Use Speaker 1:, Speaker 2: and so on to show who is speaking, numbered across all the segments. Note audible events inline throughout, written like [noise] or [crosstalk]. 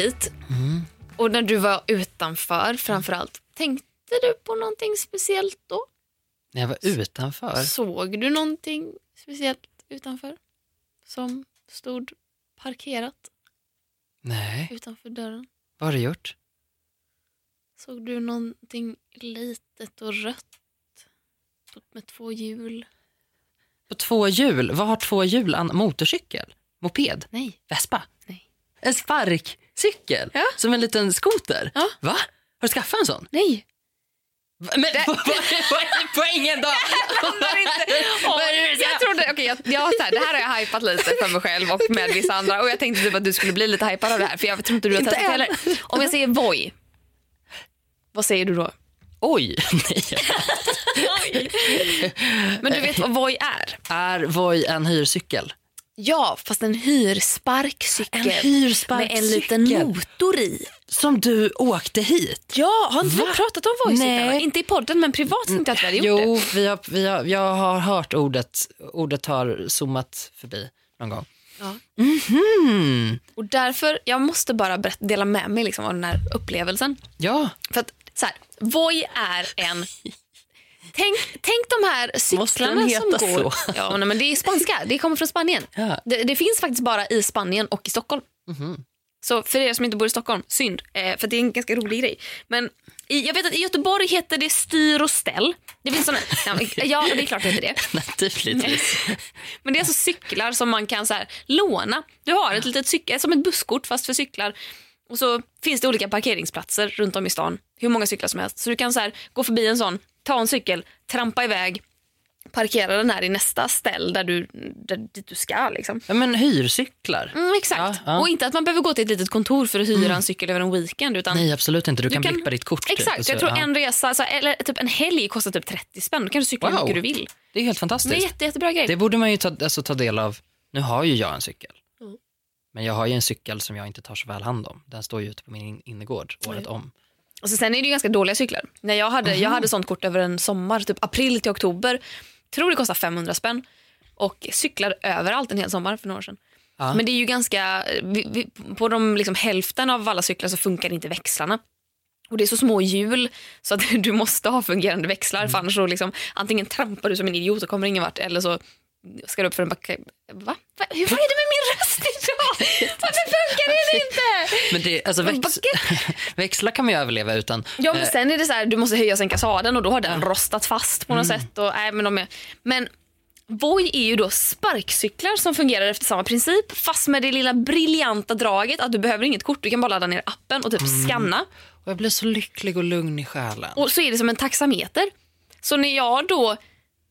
Speaker 1: hit och när du var utanför framförallt, tänkte du på någonting speciellt då?
Speaker 2: När jag var utanför.
Speaker 1: Såg du någonting speciellt utanför? Som stod parkerat
Speaker 2: Nej,
Speaker 1: utanför dörren?
Speaker 2: vad har du gjort?
Speaker 1: Såg du någonting litet och rött med två hjul?
Speaker 2: På två hjul. Vad har två hjul? An- Motorcykel? Moped?
Speaker 1: Nej.
Speaker 2: Vespa?
Speaker 1: Nej.
Speaker 2: En sparkcykel?
Speaker 1: Ja.
Speaker 2: Som en liten skoter?
Speaker 1: Ja.
Speaker 2: Va? Har du skaffat en sån?
Speaker 1: Nej.
Speaker 2: Men [laughs] vad, vad, är- poängen då? [laughs] [laughs] Det
Speaker 1: Jag trodde, okej, jag, jag, så här, det här har jag hypat lite för mig själv och med vissa andra och jag tänkte typ att du skulle bli lite hypad av det här för jag tror inte du har testat heller. Om jag säger Voi, vad säger du då?
Speaker 2: Oj, nej.
Speaker 1: Men du vet vad Voi är?
Speaker 2: Är Voi en hyrcykel?
Speaker 1: Ja, fast en hyrsparkcykel.
Speaker 2: En hyrsparkcykel.
Speaker 1: Med en liten motor i.
Speaker 2: Som du åkte hit?
Speaker 1: Ja, har inte
Speaker 2: Va?
Speaker 1: vi pratat om?
Speaker 2: Nej.
Speaker 1: Inte i podden men privat tänkte jag att vi hade gjort
Speaker 2: Jo,
Speaker 1: det.
Speaker 2: vi har, vi har, jag har hört ordet. Ordet har zoomat förbi någon gång.
Speaker 1: Ja.
Speaker 2: Mhm.
Speaker 1: Och därför, jag måste bara berätta, dela med mig liksom av den här upplevelsen.
Speaker 2: Ja,
Speaker 1: För att så här, Voi är en... Tänk, tänk de här cyklarna som går...
Speaker 2: så?
Speaker 1: Ja, nej, men det är spanska. Det kommer från Spanien.
Speaker 2: Ja.
Speaker 1: Det, det finns faktiskt bara i Spanien och i Stockholm.
Speaker 2: Mhm.
Speaker 1: Så för er som inte bor i Stockholm, synd. Eh, för det är en ganska rolig grej. Men i, jag vet att i Göteborg heter det styr och ställ. Det finns såna, ja, det är klart det heter det. [laughs]
Speaker 2: naturligtvis. [laughs]
Speaker 1: Men det är alltså cyklar som man kan så här, låna. Du har ett litet cykel, som ett busskort fast för cyklar. Och så finns det olika parkeringsplatser runt om i stan. Hur många cyklar som helst. Så du kan så här, gå förbi en sån, ta en cykel, trampa iväg, parkera den här i nästa ställ där du, där, dit du ska. Liksom.
Speaker 2: Ja, men hyrcyklar?
Speaker 1: Mm, exakt.
Speaker 2: Ja, ja.
Speaker 1: Och inte att man behöver gå till ett litet kontor för att hyra en cykel över en weekend. Utan
Speaker 2: Nej, absolut inte. Du,
Speaker 1: du
Speaker 2: kan, blippa ditt kort. typ,
Speaker 1: Exakt.
Speaker 2: så-
Speaker 1: jag tror en resa, så, eller typ en helg kostar typ 30 spänn. Då kan du cykla hur
Speaker 2: Wow.
Speaker 1: mycket du vill.
Speaker 2: Det är helt
Speaker 1: Det är
Speaker 2: fantastiskt.
Speaker 1: jätte, jättebra grej.
Speaker 2: Det borde man ju ta, alltså, ta del av. Nu har ju jag en cykel.
Speaker 1: Mm.
Speaker 2: Men jag har ju en cykel som jag inte tar så väl hand om. Den står ju ute på min in- innergård året om.
Speaker 1: Och så sen är det ju ganska dåliga cyklar. När jag, hade, jag hade sånt kort över en sommar, typ april till oktober. Tror det kostar 500 spänn. Och cyklade överallt en hel sommar för några år sedan.
Speaker 2: Ja.
Speaker 1: Men det är ju ganska, vi, vi, på de liksom hälften av alla cyklar så funkar inte växlarna. Och det är så små hjul så att [laughs] du måste ha fungerande växlar för annars så liksom, antingen trampar du som en idiot och kommer ingen vart eller så ska du upp för en backe. Va? Va? Vad är det med min röst idag? [laughs] Varför funkar den inte?
Speaker 2: Men det, alltså, väx, [laughs] växlar kan man ju överleva utan.
Speaker 1: Ja men
Speaker 2: Eh,
Speaker 1: sen är det så här, du måste höja och sänka sadeln och då har den rostat fast på något
Speaker 2: Mm.
Speaker 1: sätt. Och, nej, men, de är, men Voi är ju då sparkcyklar som fungerar efter samma princip fast med det lilla briljanta draget att du behöver inget kort, du kan bara ladda ner appen och typ
Speaker 2: Mm.
Speaker 1: scanna.
Speaker 2: och jag blir så lycklig och lugn i själen.
Speaker 1: Och så är det som en taxameter. Så när jag då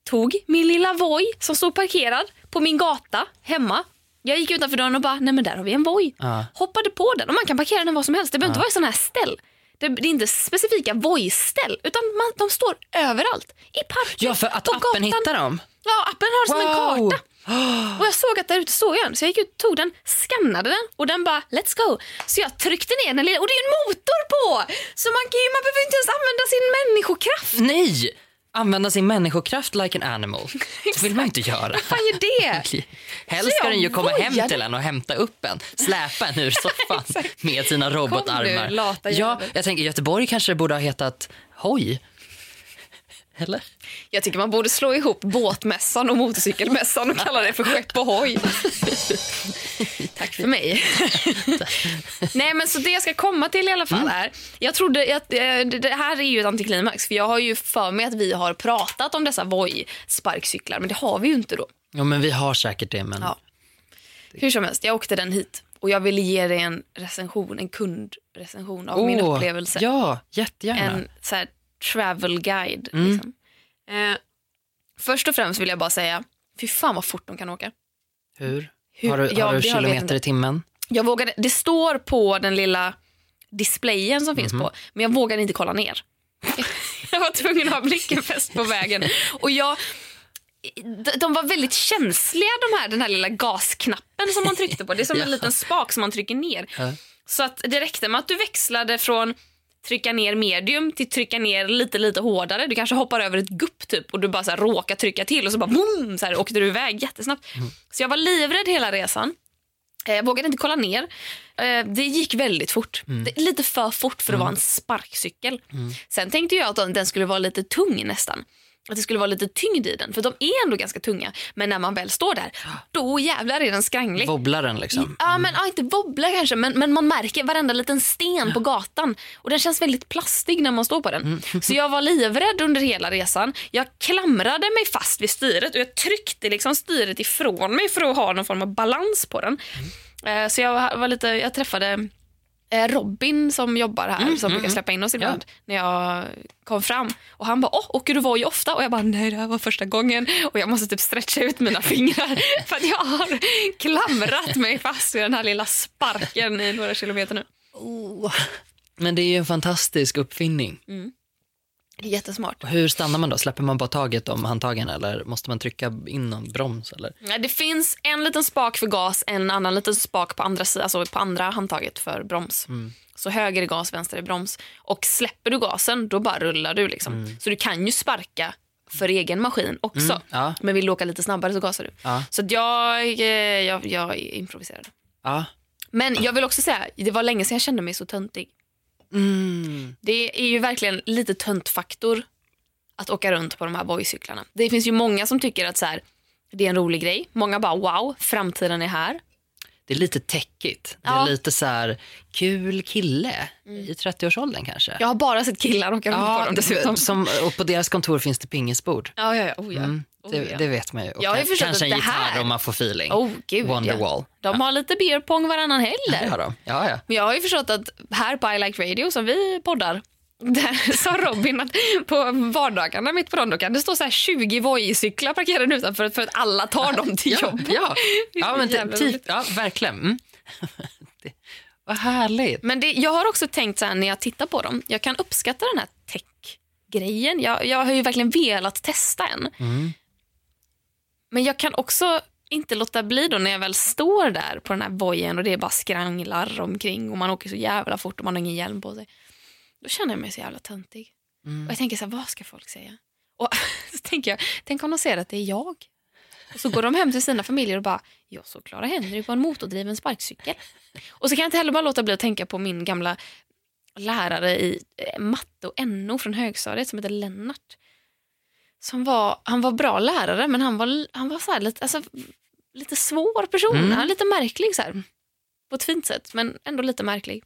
Speaker 1: tog min lilla Voi som stod parkerad på min gata hemma. Jag gick utanför dörren och bara, nej men där har vi en Voi.
Speaker 2: Ja.
Speaker 1: Hoppade på den och man kan parkera den var som helst. Det behöver inte vara i sådana här ställ. Det, det är inte specifika Voi-ställ utan man, de står överallt. I parken,
Speaker 2: Ja, för att
Speaker 1: på
Speaker 2: appen
Speaker 1: gatan.
Speaker 2: hittar dem.
Speaker 1: Ja, appen har som en karta. [gasps] Och jag såg att där ute stod en så jag gick ut, tog den, skannade den och den bara let's go. Så jag tryckte ner den lilla, och det är ju en motor på! Så man, kan ju, man behöver inte ens använda sin människokraft.
Speaker 2: Nej! Använda sin människokraft like an animal. [laughs] Det vill man inte göra.
Speaker 1: Vad fan gör det? [laughs]
Speaker 2: Helst ska den ju komma hem till en och hämta upp en, släpa en ur soffan [laughs] med sina robotarmar.
Speaker 1: Kom nu, lata
Speaker 2: ja, jag tänker Göteborg kanske borde ha hetat Hoj. Eller?
Speaker 1: Jag tycker man borde slå ihop båtmässan och motorcykelmässan och kalla det för skepp och hoj. [laughs] Tack för mig. [laughs] Nej men så det jag ska komma till i alla fall är, jag trodde att eh, det här är ju ett antiklimax för jag har ju för mig att vi har pratat om dessa Voi sparkcyklar men det har vi ju inte då.
Speaker 2: Ja, men vi har säkert det. Men...
Speaker 1: Ja. Hur som helst, jag åkte den hit och jag ville ge dig en recension, en kundrecension av min
Speaker 2: Åh,
Speaker 1: upplevelse.
Speaker 2: Ja, jättegärna.
Speaker 1: en så här, travel guide.
Speaker 2: Mm.
Speaker 1: Liksom. Eh, först och främst vill jag bara säga, fy fan vad fort de kan åka.
Speaker 2: Hur?
Speaker 1: Hur-
Speaker 2: Har du,
Speaker 1: Ja,
Speaker 2: har du kilometer i timmen?
Speaker 1: Jag vågade, det står på den lilla displayen som finns på, men jag vågade inte kolla ner. [laughs] jag var tvungen att ha blicken fäst på vägen. Och jag, de, var väldigt känsliga de här, den här lilla gasknappen som man tryckte på. Det är som en [laughs] liten spak som man trycker ner. Så att det räckte med att du växlade från trycka ner medium till trycka ner lite lite hårdare. Du kanske hoppar över ett gupp typ och du bara så här råkar trycka till och så bara boom, så här åkte du iväg jättesnabbt. Så jag var livrädd hela resan. Eh, Jag vågade inte kolla ner. Eh, Det gick väldigt fort. Det, lite för fort för att vara en sparkcykel. Sen tänkte jag att den skulle vara lite tung nästan. Att det skulle vara lite tyngd i den. För de är ändå ganska tunga. Men när man väl står där, då jävlar är den skranglig.
Speaker 2: Wobblar den liksom?
Speaker 1: Ja, men ja, inte wobbla kanske, men, men man märker varenda liten sten på gatan. Och Den känns väldigt plastig när man står på den.
Speaker 2: Mm.
Speaker 1: Så jag var livrädd under hela resan. Jag klamrade mig fast vid styret och jag tryckte liksom styret ifrån mig för att ha någon form av balans på den.
Speaker 2: Mm.
Speaker 1: Eh, Så jag var, lite, jag träffade Robin som jobbar här,
Speaker 2: Mm,
Speaker 1: som brukar släppa in oss ibland, när jag kom fram. Och Han bara, åh, åker du Voi ofta? Och jag bara, nej det här var första gången. Och jag måste typ stretcha ut mina fingrar [laughs] för att jag har klamrat mig fast vid den här lilla sparken i några kilometer nu.
Speaker 2: Men det är ju en fantastisk uppfinning.
Speaker 1: Det är jättesmart.
Speaker 2: Hur stannar man då? Släpper man bara taget om handtagen eller måste man trycka in någon broms? Eller?
Speaker 1: Det finns en liten spak för gas, en annan liten spak på andra, sidan, alltså på andra handtaget för broms. Så höger är gas, vänster är broms. Och släpper du gasen, då bara rullar du. Liksom. Så du kan ju sparka för egen maskin också.
Speaker 2: ja.
Speaker 1: Men vill du åka lite snabbare så gasar du.
Speaker 2: Ja.
Speaker 1: Så att jag, eh, jag, jag improviserade.
Speaker 2: Ja.
Speaker 1: Men jag vill också säga, det var länge sedan jag kände mig så töntig.
Speaker 2: Mm.
Speaker 1: Det är ju verkligen lite töntfaktor att åka runt på de här Voi-cyklarna. Det finns ju många som tycker att så här, det är en rolig grej. Många bara wow, framtiden är här.
Speaker 2: Det är lite täckigt. Det är
Speaker 1: Ja.
Speaker 2: lite så här kul kille i 30-årsåldern kanske.
Speaker 1: Jag har bara sett killar åka runt på dem dessutom.
Speaker 2: som, och på deras kontor finns det pingisbord.
Speaker 1: Ja, ja, ja. Oh, ja.
Speaker 2: Mm,
Speaker 1: Oh,
Speaker 2: det,
Speaker 1: ja.
Speaker 2: det vet man ju. Och
Speaker 1: Jag har ju
Speaker 2: kanske
Speaker 1: att
Speaker 2: en
Speaker 1: det här-
Speaker 2: gitarr om man får feeling.
Speaker 1: Oh, gud,
Speaker 2: Wonderwall.
Speaker 1: Ja. De har lite beer pong varannan helg
Speaker 2: de. Ja, ja.
Speaker 1: Men jag har ju förstått att här på I Like Radio som vi poddar [laughs] där sa Robin att på vardagarna mitt på dagen kan det stå så här 20 Voi-cyklar parkerade utanför för att alla tar dem till
Speaker 2: Ja,
Speaker 1: jobbet.
Speaker 2: ja. [laughs] Ja, men typ, ja verkligen. Mm. [laughs] det, vad härligt.
Speaker 1: Men det, jag har också tänkt så här när jag tittar på dem, jag kan uppskatta den här tech-grejen. Jag, jag har ju verkligen velat testa en.
Speaker 2: Mm.
Speaker 1: Men jag kan också inte låta bli då när jag väl står där på den här vojen och det är bara skranglar omkring och man åker så jävla fort och man har ingen hjälm på sig. Då känner jag mig så jävla töntig.
Speaker 2: Mm.
Speaker 1: Och jag tänker så här, vad ska folk säga? Och [laughs] så tänker jag, tänk om de säger att det är jag. Och så går de hem till sina familjer och bara, jag såg Clara Henry på en motordriven sparkcykel. Och så kan jag inte heller bara låta bli att tänka på min gamla lärare i eh, matte och NO från högstadiet som heter Lennart. Som var, han var bra lärare men han var, han var så lite, alltså, lite svår person.
Speaker 2: Mm.
Speaker 1: Han var lite märklig så här, på ett fint sätt men ändå lite märklig.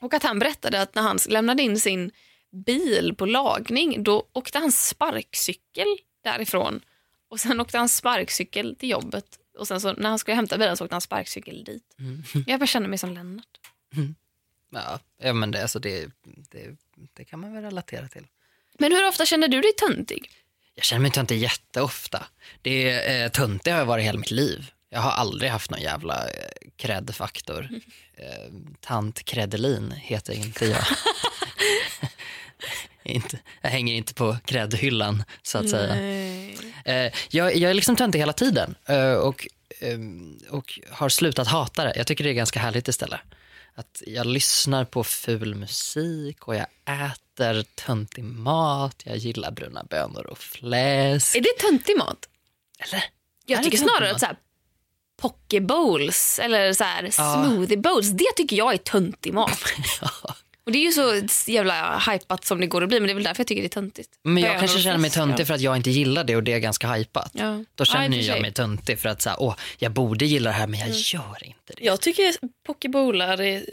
Speaker 1: Och att han berättade att när han lämnade in sin bil på lagning då åkte han sparkcykel därifrån och sen åkte han sparkcykel till jobbet och sen så när han skulle hämta bilen så åkte han sparkcykel dit.
Speaker 2: Mm.
Speaker 1: Jag bara kände mig som Lennart.
Speaker 2: Ja, ja, men det, alltså det, det, det kan man väl relatera till.
Speaker 1: Men hur ofta känner du dig töntig?
Speaker 2: Jag känner mig töntig jätteofta. Det är, eh, töntig har jag varit hela mitt liv. Jag har aldrig haft någon jävla eh, kreddfaktor. Eh, tant Kredelin heter inte jag. [laughs] inte, jag hänger inte på kreddhyllan så att säga. Eh, jag, jag är liksom töntig hela tiden eh, och, ehm, och har slutat hata det. Jag tycker det är ganska härligt istället. Att jag lyssnar på ful musik och jag äter töntig mat. Jag gillar bruna bönor och fläsk.
Speaker 1: Är det töntig mat?
Speaker 2: Eller?
Speaker 1: Jag tycker snarare att så här, poke bowls eller så här, smoothie bowls, det tycker jag är töntig mat. [laughs] Och det är ju så jävla hypat som det går att bli men det är väl därför jag tycker det är töntigt.
Speaker 2: Men jag kanske känner mig töntig för att jag inte gillar det och det är ganska hypat.
Speaker 1: Ja.
Speaker 2: Då känner
Speaker 1: för
Speaker 2: jag mig töntig för att så här, åh, jag borde gilla det här men jag gör inte det.
Speaker 1: Jag tycker pokebowlar är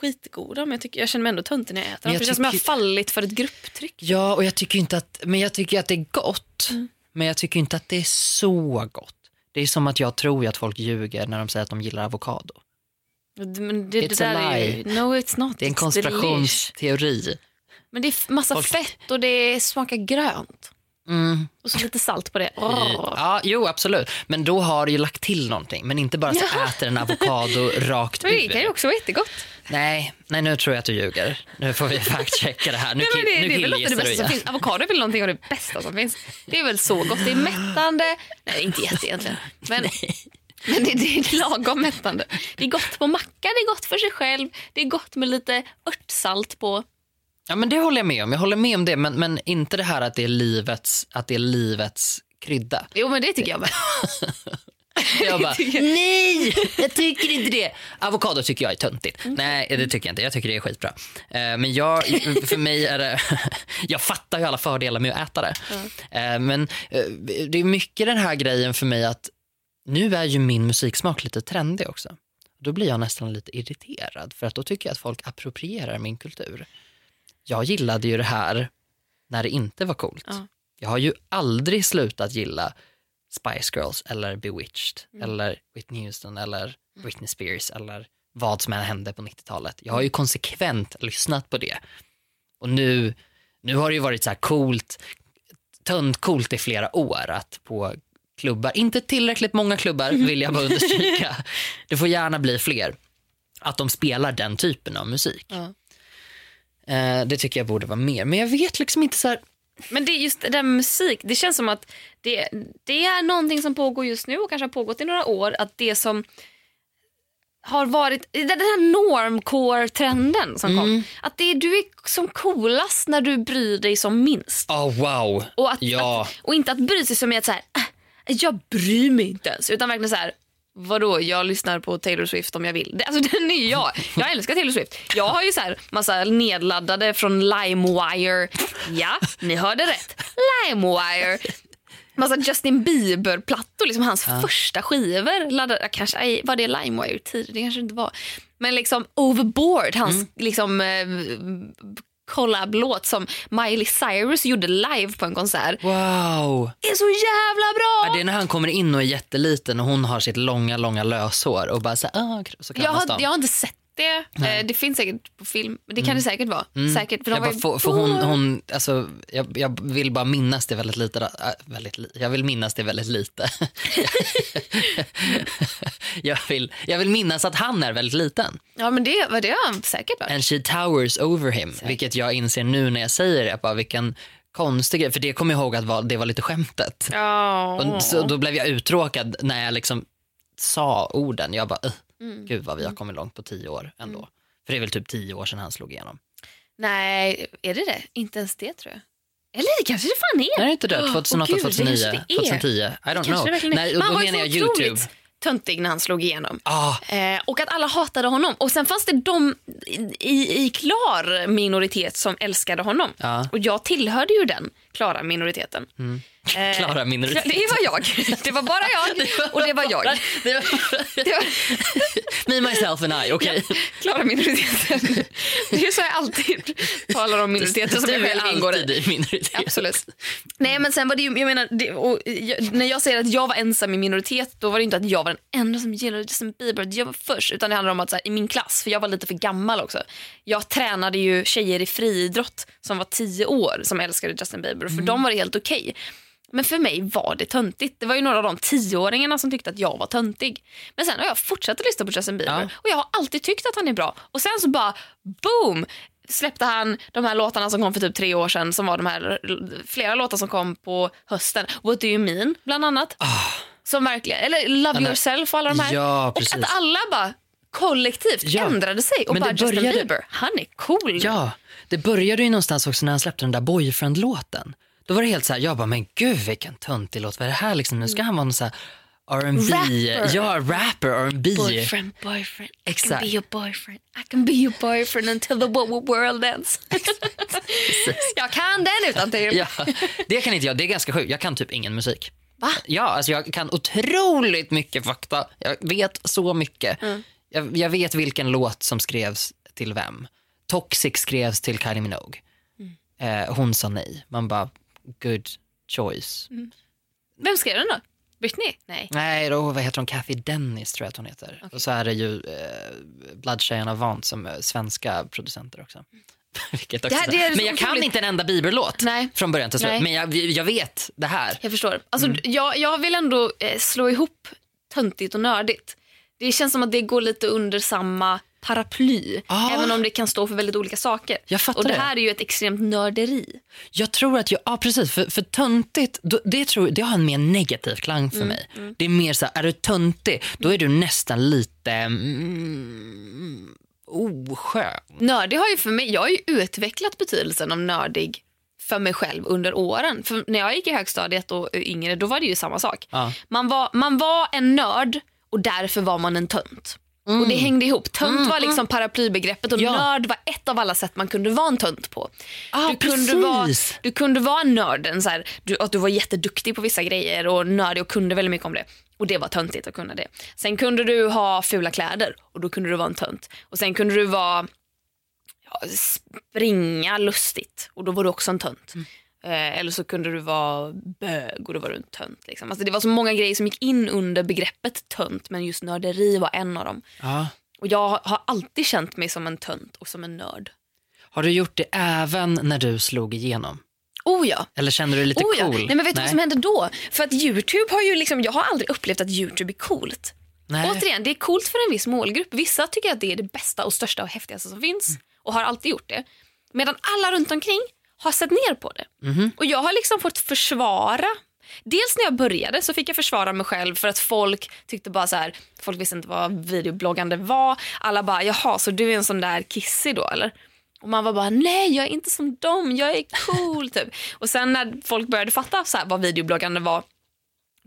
Speaker 1: skitgoda men jag, tycker, jag känner mig ändå töntig när jag äter dem.
Speaker 2: jag
Speaker 1: Det känns som jag har fallit för ett grupptryck.
Speaker 2: Ja, och jag tycker inte att, men jag tycker att det är gott.
Speaker 1: Mm.
Speaker 2: Men jag tycker inte att det är så gott. Det är som att jag tror att folk ljuger när de säger att de gillar avokado.
Speaker 1: Men det, det
Speaker 2: It's a
Speaker 1: där är
Speaker 2: lie.
Speaker 1: no it's not.
Speaker 2: Det är en konspirationsteori.
Speaker 1: Men det är massa
Speaker 2: Folk-
Speaker 1: fett och det smakar grönt.
Speaker 2: Mm.
Speaker 1: Och så lite salt på det. Åh.
Speaker 2: Ja, jo absolut. Men då har du ju lagt till någonting. Men inte bara så
Speaker 1: Ja.
Speaker 2: äter en avokado rakt
Speaker 1: Men det kan ju också vara jättegott.
Speaker 2: Nej, nej, nu tror jag att du ljuger. Nu får vi fact-checka det här. Nu,
Speaker 1: Nej, det,
Speaker 2: nu
Speaker 1: det är väl något av det bästa som finns. Avokado är väl någonting av det bästa som finns. Det är väl så gott. Det är mättande. Nej, inte jätte egentligen. Men, [laughs] men det, det är lagom mättande. Det är gott på macka, det är gott för sig själv. Det är gott med lite örtsalt på.
Speaker 2: Ja, men det håller jag med om. Jag håller med om det, men, men inte det här att det är livets, att det är livets krydda.
Speaker 1: Jo, men det tycker jag med. [laughs]
Speaker 2: Jag bara, nej, jag tycker inte det. Avokado tycker jag är töntigt. Nej, det tycker jag inte. Jag tycker det är skitbra. Eh, Men jag, för mig är det, [laughs] jag fattar ju alla fördelar med att äta det. Eh, Men eh, det är mycket den här grejen för mig att nu är ju min musiksmak lite trendig också. Då blir jag nästan lite irriterad för att då tycker jag att folk approprierar min kultur. Jag gillade ju det här när det inte var coolt.
Speaker 1: Ja.
Speaker 2: Jag har ju aldrig slutat gilla Spice Girls eller Bewitched eller Whitney Houston eller Britney Spears eller vad som än hände på 90-talet. Jag har ju konsekvent lyssnat på det. Och nu, nu har det ju varit så här coolt, töntcoolt i flera år att på klubbar, inte tillräckligt många klubbar vill jag bara understryka, [laughs] det får gärna bli fler, att de spelar den typen av musik.
Speaker 1: Ja.
Speaker 2: Eh, det tycker jag borde vara mer. Men jag vet liksom inte så här,
Speaker 1: Men det är just det där med musik, det känns som att det, det är någonting som pågår just nu och kanske har pågått i några år. Att det som har varit, den här normcore-trenden som kom. Att det är, du är som coolast när du bryr dig som minst.
Speaker 2: oh wow.
Speaker 1: Och, att,
Speaker 2: Ja.
Speaker 1: att, och inte att bry sig som är att så här, "Ah, jag bryr mig inte ens. Utan verkligen så här, vadå, jag lyssnar på Taylor Swift om jag vill. Det, alltså [laughs] den är jag. Jag älskar Taylor Swift. Jag har ju så här massa nedladdade från LimeWire. Ja, ni hörde rätt. LimeWire. Massa Justin Bieber-plattor, liksom hans första skivor. Laddade, kanske, var det LimeWire tid? Det kanske inte var. Men liksom Overboard, hans liksom eh, collab-låt som Miley Cyrus gjorde live på en konsert.
Speaker 2: Wow.
Speaker 1: är så jävla bra!
Speaker 2: Ja, det är när han kommer in och är jätteliten och hon har sitt långa, långa löshår och bara så, här, ah, så
Speaker 1: jag, har, jag har inte sett det. Eh, det finns säkert på film. Det kan det säkert vara. Säkert, för de
Speaker 2: Jag,
Speaker 1: ju-
Speaker 2: för, för hon, hon, alltså, jag, jag vill bara minnas det väldigt lite. Äh, väldigt li, jag vill minnas det väldigt lite. [laughs] jag, vill, jag vill minnas att han är väldigt liten.
Speaker 1: Ja men det, var det han säkert varit.
Speaker 2: And she towers over him. Vilket jag inser nu när jag säger det. Bara, vilken konstig grej. För det kommer jag ihåg att det var lite skämtet.
Speaker 1: Ja.
Speaker 2: Och så då blev jag uttråkad när jag liksom sa orden. Jag bara, uh,
Speaker 1: Mm.
Speaker 2: gud vad vi har kommit långt på tio år ändå. För det är väl typ tio år sedan han slog igenom.
Speaker 1: Nej, är det det? Inte ens det tror jag. Eller det kanske det fan är.
Speaker 2: Nej, det är inte det. 2008,
Speaker 1: Åh, gud, det
Speaker 2: 2009,
Speaker 1: kanske det är.
Speaker 2: 2010. I don't know. Nej, och då menar jag YouTube.
Speaker 1: töntig när han slog igenom.
Speaker 2: Ah,
Speaker 1: Eh, och att alla hatade honom. Och sen fanns det de i, i klar minoritet som älskade honom.
Speaker 2: Mm.
Speaker 1: Och jag tillhörde ju den klara minoriteten. Eh,
Speaker 2: Klara minoriteten.
Speaker 1: Det var jag. Det var bara jag [laughs] och det var jag.
Speaker 2: Det var-
Speaker 1: Det var [laughs]
Speaker 2: Me, myself and I, okej.
Speaker 1: klara minoriteten. Det är så jag alltid talar om minoriteter som jag själv ingår i.
Speaker 2: minoritet.
Speaker 1: Absolut. Nej men sen var det ju, jag menar, det, jag, när jag säger att jag var ensam i minoritet då var det inte att jag var den enda som gillade Justin Bieber, jag var först. Utan det handlar om att här, i min klass, för jag var lite för gammal också. Jag tränade ju tjejer i friidrott som var tio år som älskade Justin Bieber för dem var det helt okej. Men för mig var det töntigt. Det var ju några av de tioåringarna som tyckte att jag var töntig. Men sen har jag fortsatt att lyssna på Justin Bieber
Speaker 2: Ja.
Speaker 1: och jag har alltid tyckt att han är bra. Och sen så bara boom! Släppte han de här låtarna som kom för typ tre år sedan som var de här flera låtar som kom på hösten. What do you mean bland annat. Som verkligen, eller Love yourself och alla de här.
Speaker 2: Ja,
Speaker 1: och att alla bara kollektivt
Speaker 2: Ja.
Speaker 1: ändrade sig och
Speaker 2: Men
Speaker 1: bara
Speaker 2: det
Speaker 1: Justin
Speaker 2: började-
Speaker 1: Bieber, han är cool.
Speaker 2: Ja, det började ju någonstans också när han släppte den där Boyfriend-låten. Då var det helt så här, jag bara, men gud vilken töntig låt, vad är det här liksom? Nu ska han vara någon så här R&B,
Speaker 1: Rapper.
Speaker 2: ja rapper, R&B.
Speaker 1: Boyfriend, boyfriend, I can
Speaker 2: Exakt.
Speaker 1: be your boyfriend. I can be your boyfriend until the wo- wo- world ends. [laughs] jag kan den utan till.
Speaker 2: Ja, det kan inte jag, det är ganska sjukt. Jag kan typ ingen musik.
Speaker 1: Va?
Speaker 2: Ja, alltså jag kan otroligt mycket fakta. Jag vet så mycket.
Speaker 1: Mm.
Speaker 2: Jag, jag vet vilken låt som skrevs till vem. Toxic skrevs till Kylie Minogue.
Speaker 1: Mm.
Speaker 2: Eh, hon sa nej. Man bara, good choice.
Speaker 1: Mm. Vem skrev den då? Britney? Nej.
Speaker 2: Nej, då, vad heter hon? Kathy Dennis tror jag att hon heter. Och så är det ju eh, Bloodshayan Avant som är svenska producenter också. [laughs] Vilket också
Speaker 1: Det här- det är
Speaker 2: men jag kan inte en enda Bieber-låt
Speaker 1: Nej.
Speaker 2: från början till slut.
Speaker 1: Nej.
Speaker 2: Men jag, jag vet det här.
Speaker 1: Jag förstår. Alltså,
Speaker 2: Mm.
Speaker 1: jag, jag vill ändå eh, slå ihop töntigt och nördigt. Det känns som att det går lite under samma paraply.
Speaker 2: Ah.
Speaker 1: Även om det kan stå för väldigt olika saker.
Speaker 2: Jag fattar
Speaker 1: och det
Speaker 2: det.
Speaker 1: här är ju ett extremt nörderi.
Speaker 2: Jag tror att jag, ja precis, för, för töntigt, det, tror, det har en mer negativ klang för mig. Det är mer så här, är du töntig, då är du nästan lite mm, oskön.
Speaker 1: Nördig har ju för mig, jag har ju utvecklat betydelsen av nördig för mig själv under åren. För när jag gick i högstadiet och yngre då var det ju samma sak.
Speaker 2: Ja.
Speaker 1: Man, var, man var en nörd och därför var man en tönt. Och det hängde ihop. Tönt var liksom paraplybegreppet och
Speaker 2: Mm. Ja.
Speaker 1: nörd var ett av alla sätt man kunde vara en tönt på.
Speaker 2: Ah,
Speaker 1: du, kunde vara, du kunde vara nörden, så här, du, att du var jätteduktig på vissa grejer och nördig och kunde väldigt mycket om det. Och det var töntigt att kunna det. Sen kunde du ha fula kläder och då kunde du vara en tönt. Och sen kunde du vara ja, springa lustigt och då var du också en tönt. Eh, eller så kunde du vara bög och då var du en tönt. Liksom. Alltså, det var så många grejer som gick in under begreppet tönt men just nörderi var en av dem.
Speaker 2: Ja.
Speaker 1: Och jag har alltid känt mig som en tönt och som en nörd.
Speaker 2: Har du gjort det även när du slog igenom?
Speaker 1: Oh ja.
Speaker 2: Eller kände du dig lite
Speaker 1: Oh, ja.
Speaker 2: cool?
Speaker 1: Nej, men vet du vad som hände då? För att Youtube har ju liksom, jag har aldrig upplevt att Youtube är coolt.
Speaker 2: Nej.
Speaker 1: Återigen, det är coolt för en viss målgrupp. Vissa tycker att det är det bästa och största och häftigaste som finns och har alltid gjort det. Medan alla runt omkring har sett ner på det.
Speaker 2: Mhm.
Speaker 1: Och jag har liksom fått försvara Dels när jag började så fick jag försvara mig själv för att folk tyckte bara så här, folk visste inte vad videobloggande var. Alla bara, jaha så du är en sån där kissig då eller? Och man var bara, nej jag är inte som dem, jag är cool [laughs] typ. Och sen när folk började fatta så vad videobloggande var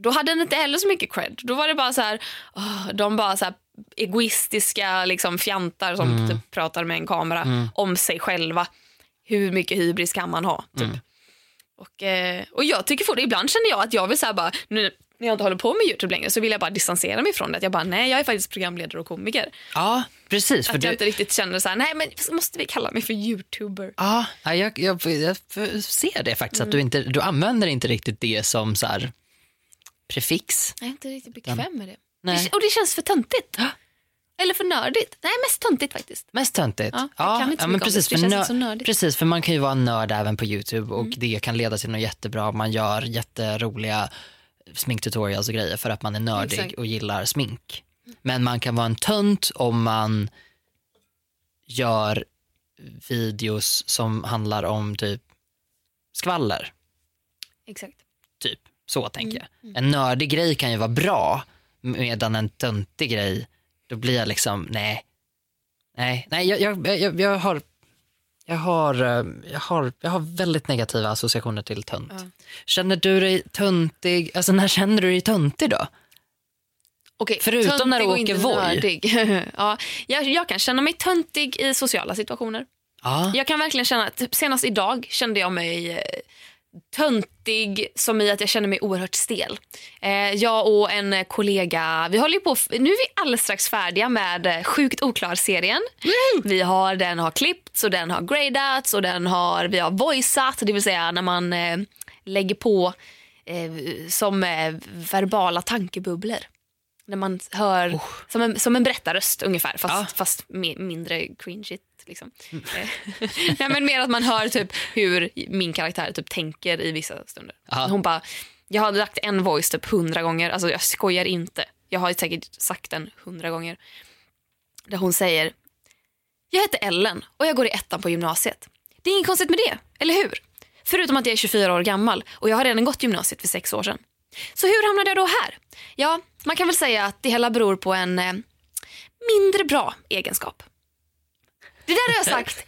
Speaker 1: då hade den inte heller så mycket cred. Då var det bara så här, åh, de bara så här egoistiska liksom, fjantar som typ, pratar med en kamera om sig själva. Hur mycket hybris kan man ha? Typ. Och, eh, och jag tycker fortfarande, ibland känner jag att jag vill här bara, nu när jag inte håller på med Youtube längre så vill jag bara distansera mig från det. Att jag bara, nej jag är faktiskt programledare och komiker.
Speaker 2: Ja, precis. För
Speaker 1: Att jag
Speaker 2: du,
Speaker 1: inte riktigt känner så här, nej men måste vi kalla mig för youtuber?
Speaker 2: ja, ja, jag, jag, jag ser det faktiskt, att du, inte, du använder inte riktigt det som så här, prefix.
Speaker 1: Jag är inte riktigt bekväm med det.
Speaker 2: Nej.
Speaker 1: Och det känns för töntigt. Eller för nördigt. Nej, mest töntigt faktiskt.
Speaker 2: Mest töntigt.
Speaker 1: Ja, inte så
Speaker 2: men precis, för
Speaker 1: så det känns
Speaker 2: nö-
Speaker 1: inte så nördigt.
Speaker 2: precis, för man kan ju vara en nörd även på Youtube och
Speaker 1: Mm.
Speaker 2: det kan leda till något jättebra. Man gör jätteroliga sminktutorials och grejer för att man är nördig
Speaker 1: Exakt.
Speaker 2: och gillar smink. Men man kan vara en tönt om man gör videos som handlar om typ skvaller.
Speaker 1: Exakt.
Speaker 2: Typ. Så tänker
Speaker 1: Mm,
Speaker 2: jag. En nördig grej kan ju vara bra medan en töntig grej, då blir jag liksom, nej. Nej, nej jag, jag, jag, jag har jag har, eh, jag, har, jag har väldigt negativa associationer till tönt.
Speaker 1: Ja.
Speaker 2: Känner du dig töntig, alltså när känner du dig töntig då?
Speaker 1: Okej,
Speaker 2: Förutom när du åker Voi. [laughs]
Speaker 1: ja, jag, jag kan känna mig töntig i sociala situationer.
Speaker 2: Ja,
Speaker 1: Jag kan verkligen känna, typ senast idag kände jag mig eh, töntig som i att jag känner mig oerhört stel. Eh, jag och en kollega, vi håller på, nu är vi alldeles strax färdiga med eh, Sjukt oklar-serien. Vi har, den har klippts och den har gradats och den har, vi har voiceat, det vill säga när man eh, lägger på eh, som eh, verbala tankebubblor. När man hör som, en, som en berättarröst ungefär fast,
Speaker 2: Ja.
Speaker 1: fast mi- mindre cringeigt. Liksom. Eh, [laughs] Nej, men mer att man hör typ hur min karaktär typ tänker i vissa stunder.
Speaker 2: Ja.
Speaker 1: Hon bara, jag har lagt en voice typ hundra gånger, alltså jag skojar inte. Jag har säkert sagt den hundra gånger. Där hon säger, jag heter Ellen och jag går i ettan på gymnasiet. Det är inget konstigt med det, eller hur? Förutom att jag är 24 år gammal och jag har redan gått gymnasiet för sex år sedan. Så hur hamnade jag då här? Ja, man kan väl säga att det hela beror på en eh, mindre bra egenskap. Det där har jag sagt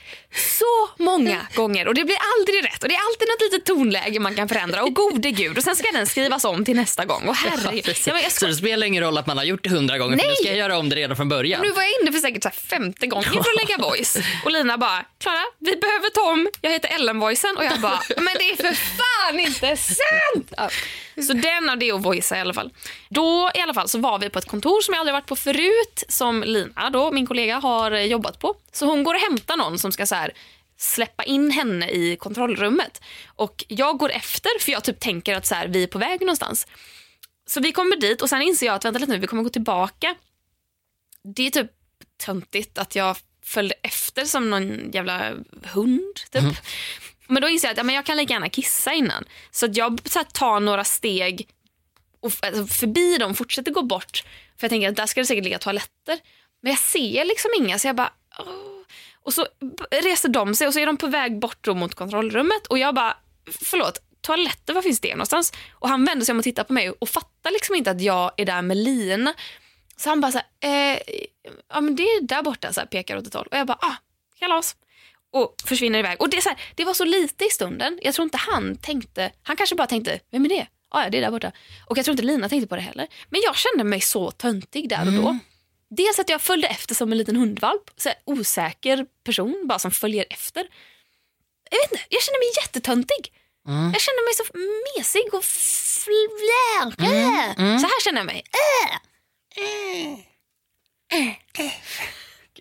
Speaker 1: så många gånger och det blir aldrig rätt och det är alltid något litet tonläge man kan förändra och gode gud och sen ska den skrivas om till nästa gång och herregud. Ja, men jag
Speaker 2: Så
Speaker 1: ska,
Speaker 2: det spelar ingen roll att man har gjort det hundra gånger för
Speaker 1: Nej.
Speaker 2: nu ska jag göra om det redan från början.
Speaker 1: nu var jag inne för säkert så femte gången för att lägga voice och Lina bara, Klara vi behöver Tom, jag heter Ellen-voicen och jag bara, men det är för fan inte sant! Ja. Så den av det och voicea i alla fall. Då i alla fall så var vi på ett kontor som jag aldrig varit på förut som Lina, då, min kollega, har jobbat på. Så hon går och hämtar någon som ska så här släppa in henne i kontrollrummet. Och jag går efter för jag typ tänker att så här, vi är på väg någonstans. Så vi kommer dit och sen inser jag att vänta lite nu, vi kommer gå tillbaka. Det är typ töntigt att jag följde efter som någon jävla hund. Typ. Men då inser jag att ja, men jag kan lika gärna kissa innan. Så att jag så här, tar några steg och, alltså, förbi dem, fortsätter gå bort. För jag tänker att där ska det säkert ligga toaletter. Men jag ser liksom inga så jag bara... Åh. Och så reser de sig och så är de på väg bort då mot kontrollrummet och jag bara, förlåt, toaletter, var finns det någonstans? Och han vänder sig om och tittar på mig och fattar liksom inte att jag är där med Lina. Så han bara så här, eh, ja men det är där borta, så här, pekar åt ett håll. Och jag bara, ah, kalas. och försvinner iväg. Och det, är så här, det var så lite i stunden. Jag tror inte han tänkte, han kanske bara tänkte, vem är det? Ah, ja, det är där borta. Och jag tror inte Lina tänkte på det heller. Men jag kände mig så töntig där och då.
Speaker 2: Mm.
Speaker 1: Dels att jag följde efter som en liten hundvalp, så här, osäker person bara som följer efter. Jag vet inte, jag kände mig jättetöntig.
Speaker 2: Mm.
Speaker 1: Jag kände mig så mesig och flärkig.
Speaker 2: Mm,
Speaker 1: Så här känner jag mig.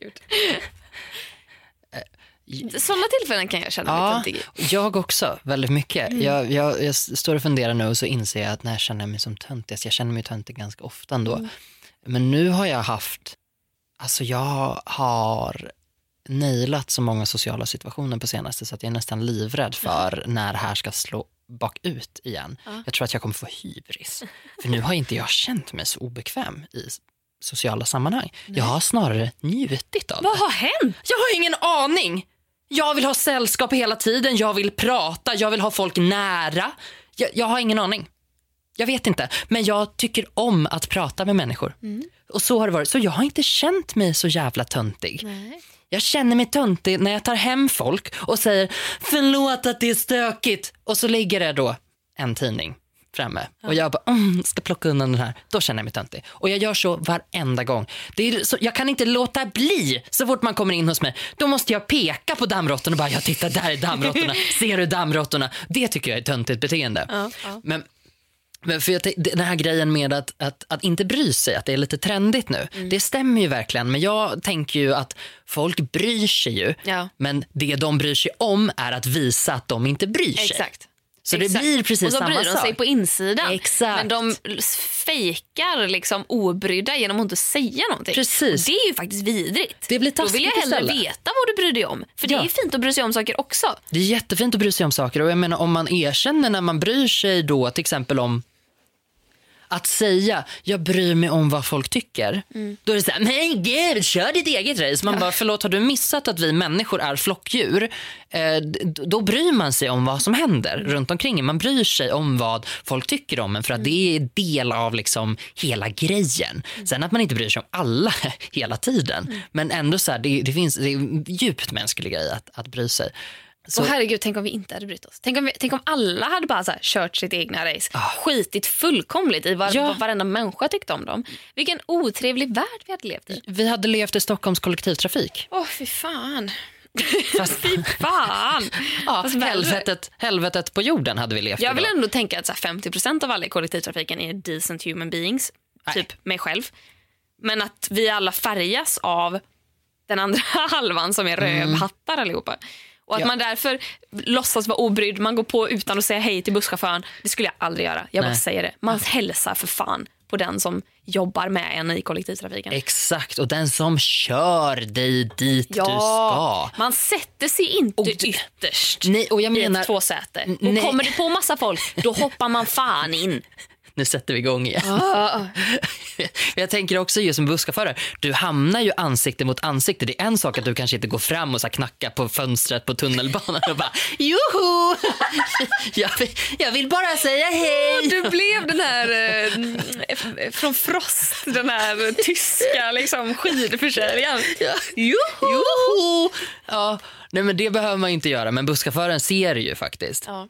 Speaker 1: Gud. Sådana tillfällen kan jag känna mig
Speaker 2: Ja,
Speaker 1: töntig i.
Speaker 2: jag också. Väldigt mycket.
Speaker 1: Mm.
Speaker 2: Jag, jag, jag står och funderar nu och så inser jag att när jag känner mig som töntigast, jag känner mig töntig ganska ofta ändå.
Speaker 1: Mm.
Speaker 2: Men nu har jag haft, alltså jag har nailat så många sociala situationer på senaste så att jag är nästan livrädd för när det här ska slå bakut igen.
Speaker 1: Ja.
Speaker 2: Jag tror att jag kommer få hybris. För nu har inte jag känt mig så obekväm i sociala sammanhang. Jag har snarare njutit av det.
Speaker 1: Vad har hänt?
Speaker 2: Jag har ingen aning. Jag vill ha sällskap hela tiden, jag vill prata, jag vill ha folk nära. Jag, jag har ingen aning. Jag vet inte, men jag tycker om att prata med människor. Och så har det varit. Så jag har inte känt mig så jävla töntig.
Speaker 1: Nej.
Speaker 2: Jag känner mig töntig när jag tar hem folk och säger förlåt att det är stökigt och så ligger det då en tidning framme och jag bara mm, ska plocka undan den här. Då känner jag mig töntig. Och jag gör så varenda gång. Det är så, jag kan inte låta bli så fort man kommer in hos mig. Då måste jag peka på dammråttorna och bara jag tittar där är dammråttorna. [laughs] Ser du dammråttorna? Det tycker jag är töntigt beteende.
Speaker 1: Ja, ja.
Speaker 2: Men, men för jag, den här grejen med att, att, att inte bry sig, att det är lite trendigt nu.
Speaker 1: Mm.
Speaker 2: Det stämmer ju verkligen. Men jag tänker ju att folk bryr sig ju.
Speaker 1: Ja.
Speaker 2: Men det de bryr sig om är att visa att de inte bryr sig.
Speaker 1: Exakt.
Speaker 2: Så det
Speaker 1: Exakt.
Speaker 2: blir precis
Speaker 1: Och så
Speaker 2: samma
Speaker 1: bryr de sig
Speaker 2: sak.
Speaker 1: på insidan.
Speaker 2: Exakt.
Speaker 1: Men de fejkar liksom obrydda genom att inte säga någonting.
Speaker 2: Precis.
Speaker 1: Och det är ju faktiskt vidrigt.
Speaker 2: Det blir
Speaker 1: Då vill jag hellre
Speaker 2: istället.
Speaker 1: veta vad du bryr dig om. För det
Speaker 2: Ja.
Speaker 1: är fint att bry sig om saker också.
Speaker 2: Det är jättefint att bry sig om saker och jag menar om man erkänner när man bryr sig då till exempel om att säga jag bryr mig om vad folk tycker.
Speaker 1: Mm.
Speaker 2: Då är det så här, men gud kör ditt eget race. Man bara förlåt har du missat att vi människor är flockdjur? Eh, då bryr man sig om vad som händer
Speaker 1: Mm.
Speaker 2: runt omkring. Man bryr sig om vad folk tycker om en för att det är del av liksom hela grejen.
Speaker 1: Mm.
Speaker 2: Sen att man inte bryr sig om alla [laughs] hela tiden. Men ändå så här, det, det finns det är djupt mänsklig grej att, att bry sig. Så-
Speaker 1: Och herregud, tänk om vi inte hade brytt oss. Tänk om, vi, tänk om alla hade bara så här, kört sitt egna race. Skitit fullkomligt i vad,
Speaker 2: Ja.
Speaker 1: vad varenda människa tyckte om dem. Vilken otrevlig värld vi hade levt i.
Speaker 2: Vi hade levt i Stockholms kollektivtrafik.
Speaker 1: Åh, fy fan. [laughs]
Speaker 2: Fast,
Speaker 1: Fy fan.
Speaker 2: ja,
Speaker 1: Fast
Speaker 2: helvetet, helvetet på jorden hade vi levt
Speaker 1: Jag vill
Speaker 2: idag.
Speaker 1: ändå tänka att så här 50% av alla i kollektivtrafiken är decent human beings.
Speaker 2: Nej.
Speaker 1: Typ mig själv. Men att vi alla färgas av den andra [laughs] halvan som är rövhattar allihopa. Och att.
Speaker 2: Ja.
Speaker 1: man därför låtsas vara obrydd, man går på utan att säga hej till busschauffören. Det skulle jag aldrig göra. Jag bara säger det. Man hälsar för fan på den som jobbar med en i kollektivtrafiken.
Speaker 2: Exakt, och den som kör dig dit du ska.
Speaker 1: man sätter sig inte
Speaker 2: Och
Speaker 1: ytterst
Speaker 2: Nej, och jag
Speaker 1: i
Speaker 2: menar,
Speaker 1: ett tvåsäte. Och kommer det på massa folk, då hoppar man fan in. [laughs]
Speaker 2: nu sätter vi igång igen. [laughs] jag tänker också just som busschaufför, du hamnar ju ansikte mot ansikte. Det är en sak att du kanske inte går fram och så här knackar på fönstret på tunnelbanan och bara joho! [laughs] jag, vill, jag vill bara säga hej.
Speaker 1: Du blev den här eh, från Frost, den här tyska liksom, skidförsäljaren.
Speaker 2: Joho! Joho! Ja, nej men det behöver man inte göra, men busschauffören ser det ju faktiskt.
Speaker 1: Ja.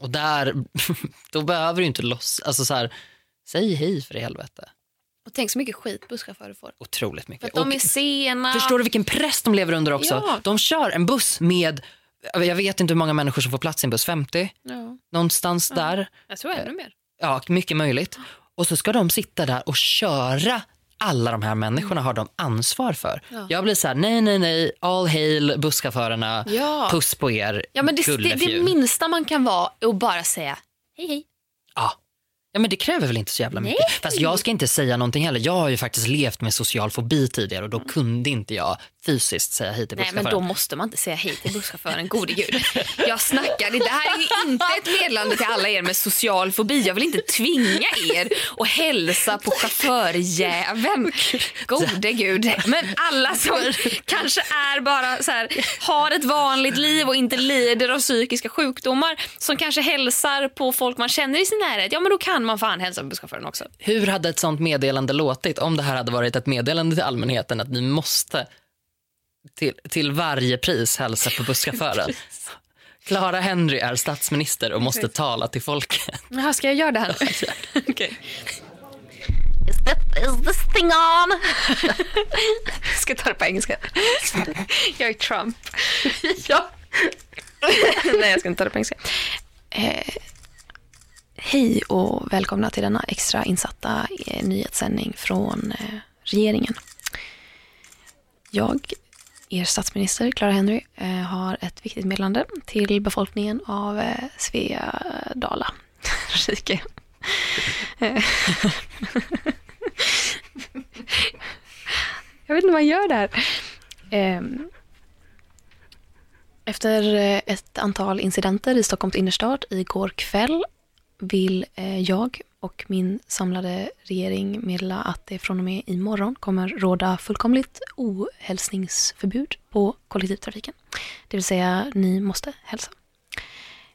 Speaker 2: Och där, [laughs] då behöver du inte loss, alltså så här, säg hej för i helvete.
Speaker 1: Och tänk så mycket skit busschaufförer får.
Speaker 2: Otroligt
Speaker 1: För
Speaker 2: mycket.
Speaker 1: att de
Speaker 2: Och
Speaker 1: är sena.
Speaker 2: förstår du vilken press de lever under också?
Speaker 1: Ja.
Speaker 2: De kör en buss med, jag vet inte hur många människor som får plats i en buss, 50?
Speaker 1: Ja,
Speaker 2: Någonstans där.
Speaker 1: jag tror ännu mer.
Speaker 2: Ja, mycket möjligt. Och så ska de sitta där och köra alla de här människorna har de ansvar för.
Speaker 1: Ja.
Speaker 2: Jag blir så här, nej, nej, nej, all hail busschaufförerna,
Speaker 1: Ja.
Speaker 2: puss på er
Speaker 1: Ja, men det, det, det minsta man kan vara är att bara säga hej hej.
Speaker 2: Ja. men det kräver väl inte så jävla mycket.
Speaker 1: Nej.
Speaker 2: Fast jag ska inte säga någonting heller. Jag har ju faktiskt levt med social fobi tidigare och då kunde inte jag fysiskt säga hej till
Speaker 1: Nej men
Speaker 2: busschauffören.
Speaker 1: då måste man inte säga hej till busschauffören, gode gud. Jag snackar, det här är inte ett meddelande till alla er med social fobi. Jag vill inte tvinga er att hälsa på chaufförjäveln. Gode gud. Men alla som kanske är bara så här, har ett vanligt liv och inte lider av psykiska sjukdomar som kanske hälsar på folk man känner i sin närhet, ja men då kan man fan hälsa på busschauffören också.
Speaker 2: Hur hade ett sånt meddelande låtit om det här hade varit ett meddelande till allmänheten att ni måste till, till varje pris hälsa på busschauffören. [laughs] Clara Henry är statsminister och måste tala till folket.
Speaker 1: Jaha, ska jag göra det här? [laughs] Okej.
Speaker 3: Is, that, is this thing on? [laughs]
Speaker 1: Jag ska ta det på engelska. Jag är Trump.
Speaker 3: ja.
Speaker 1: Nej, jag ska inte ta det på engelska. Eh, hej och välkomna till denna extra insatta eh, nyhetssändning från eh, regeringen. Jag, er statsminister Clara Henry, eh, har ett viktigt meddelande till befolkningen av Svedala [laughs] rike. [laughs] Jag vet inte vad man gör där. Ehm. Efter ett antal incidenter i Stockholms innerstad igår kväll vill eh, jag och min samlade regering meddela att det från och med imorgon kommer råda fullkomligt ohälsningsförbud på kollektivtrafiken. Det vill säga, ni måste hälsa.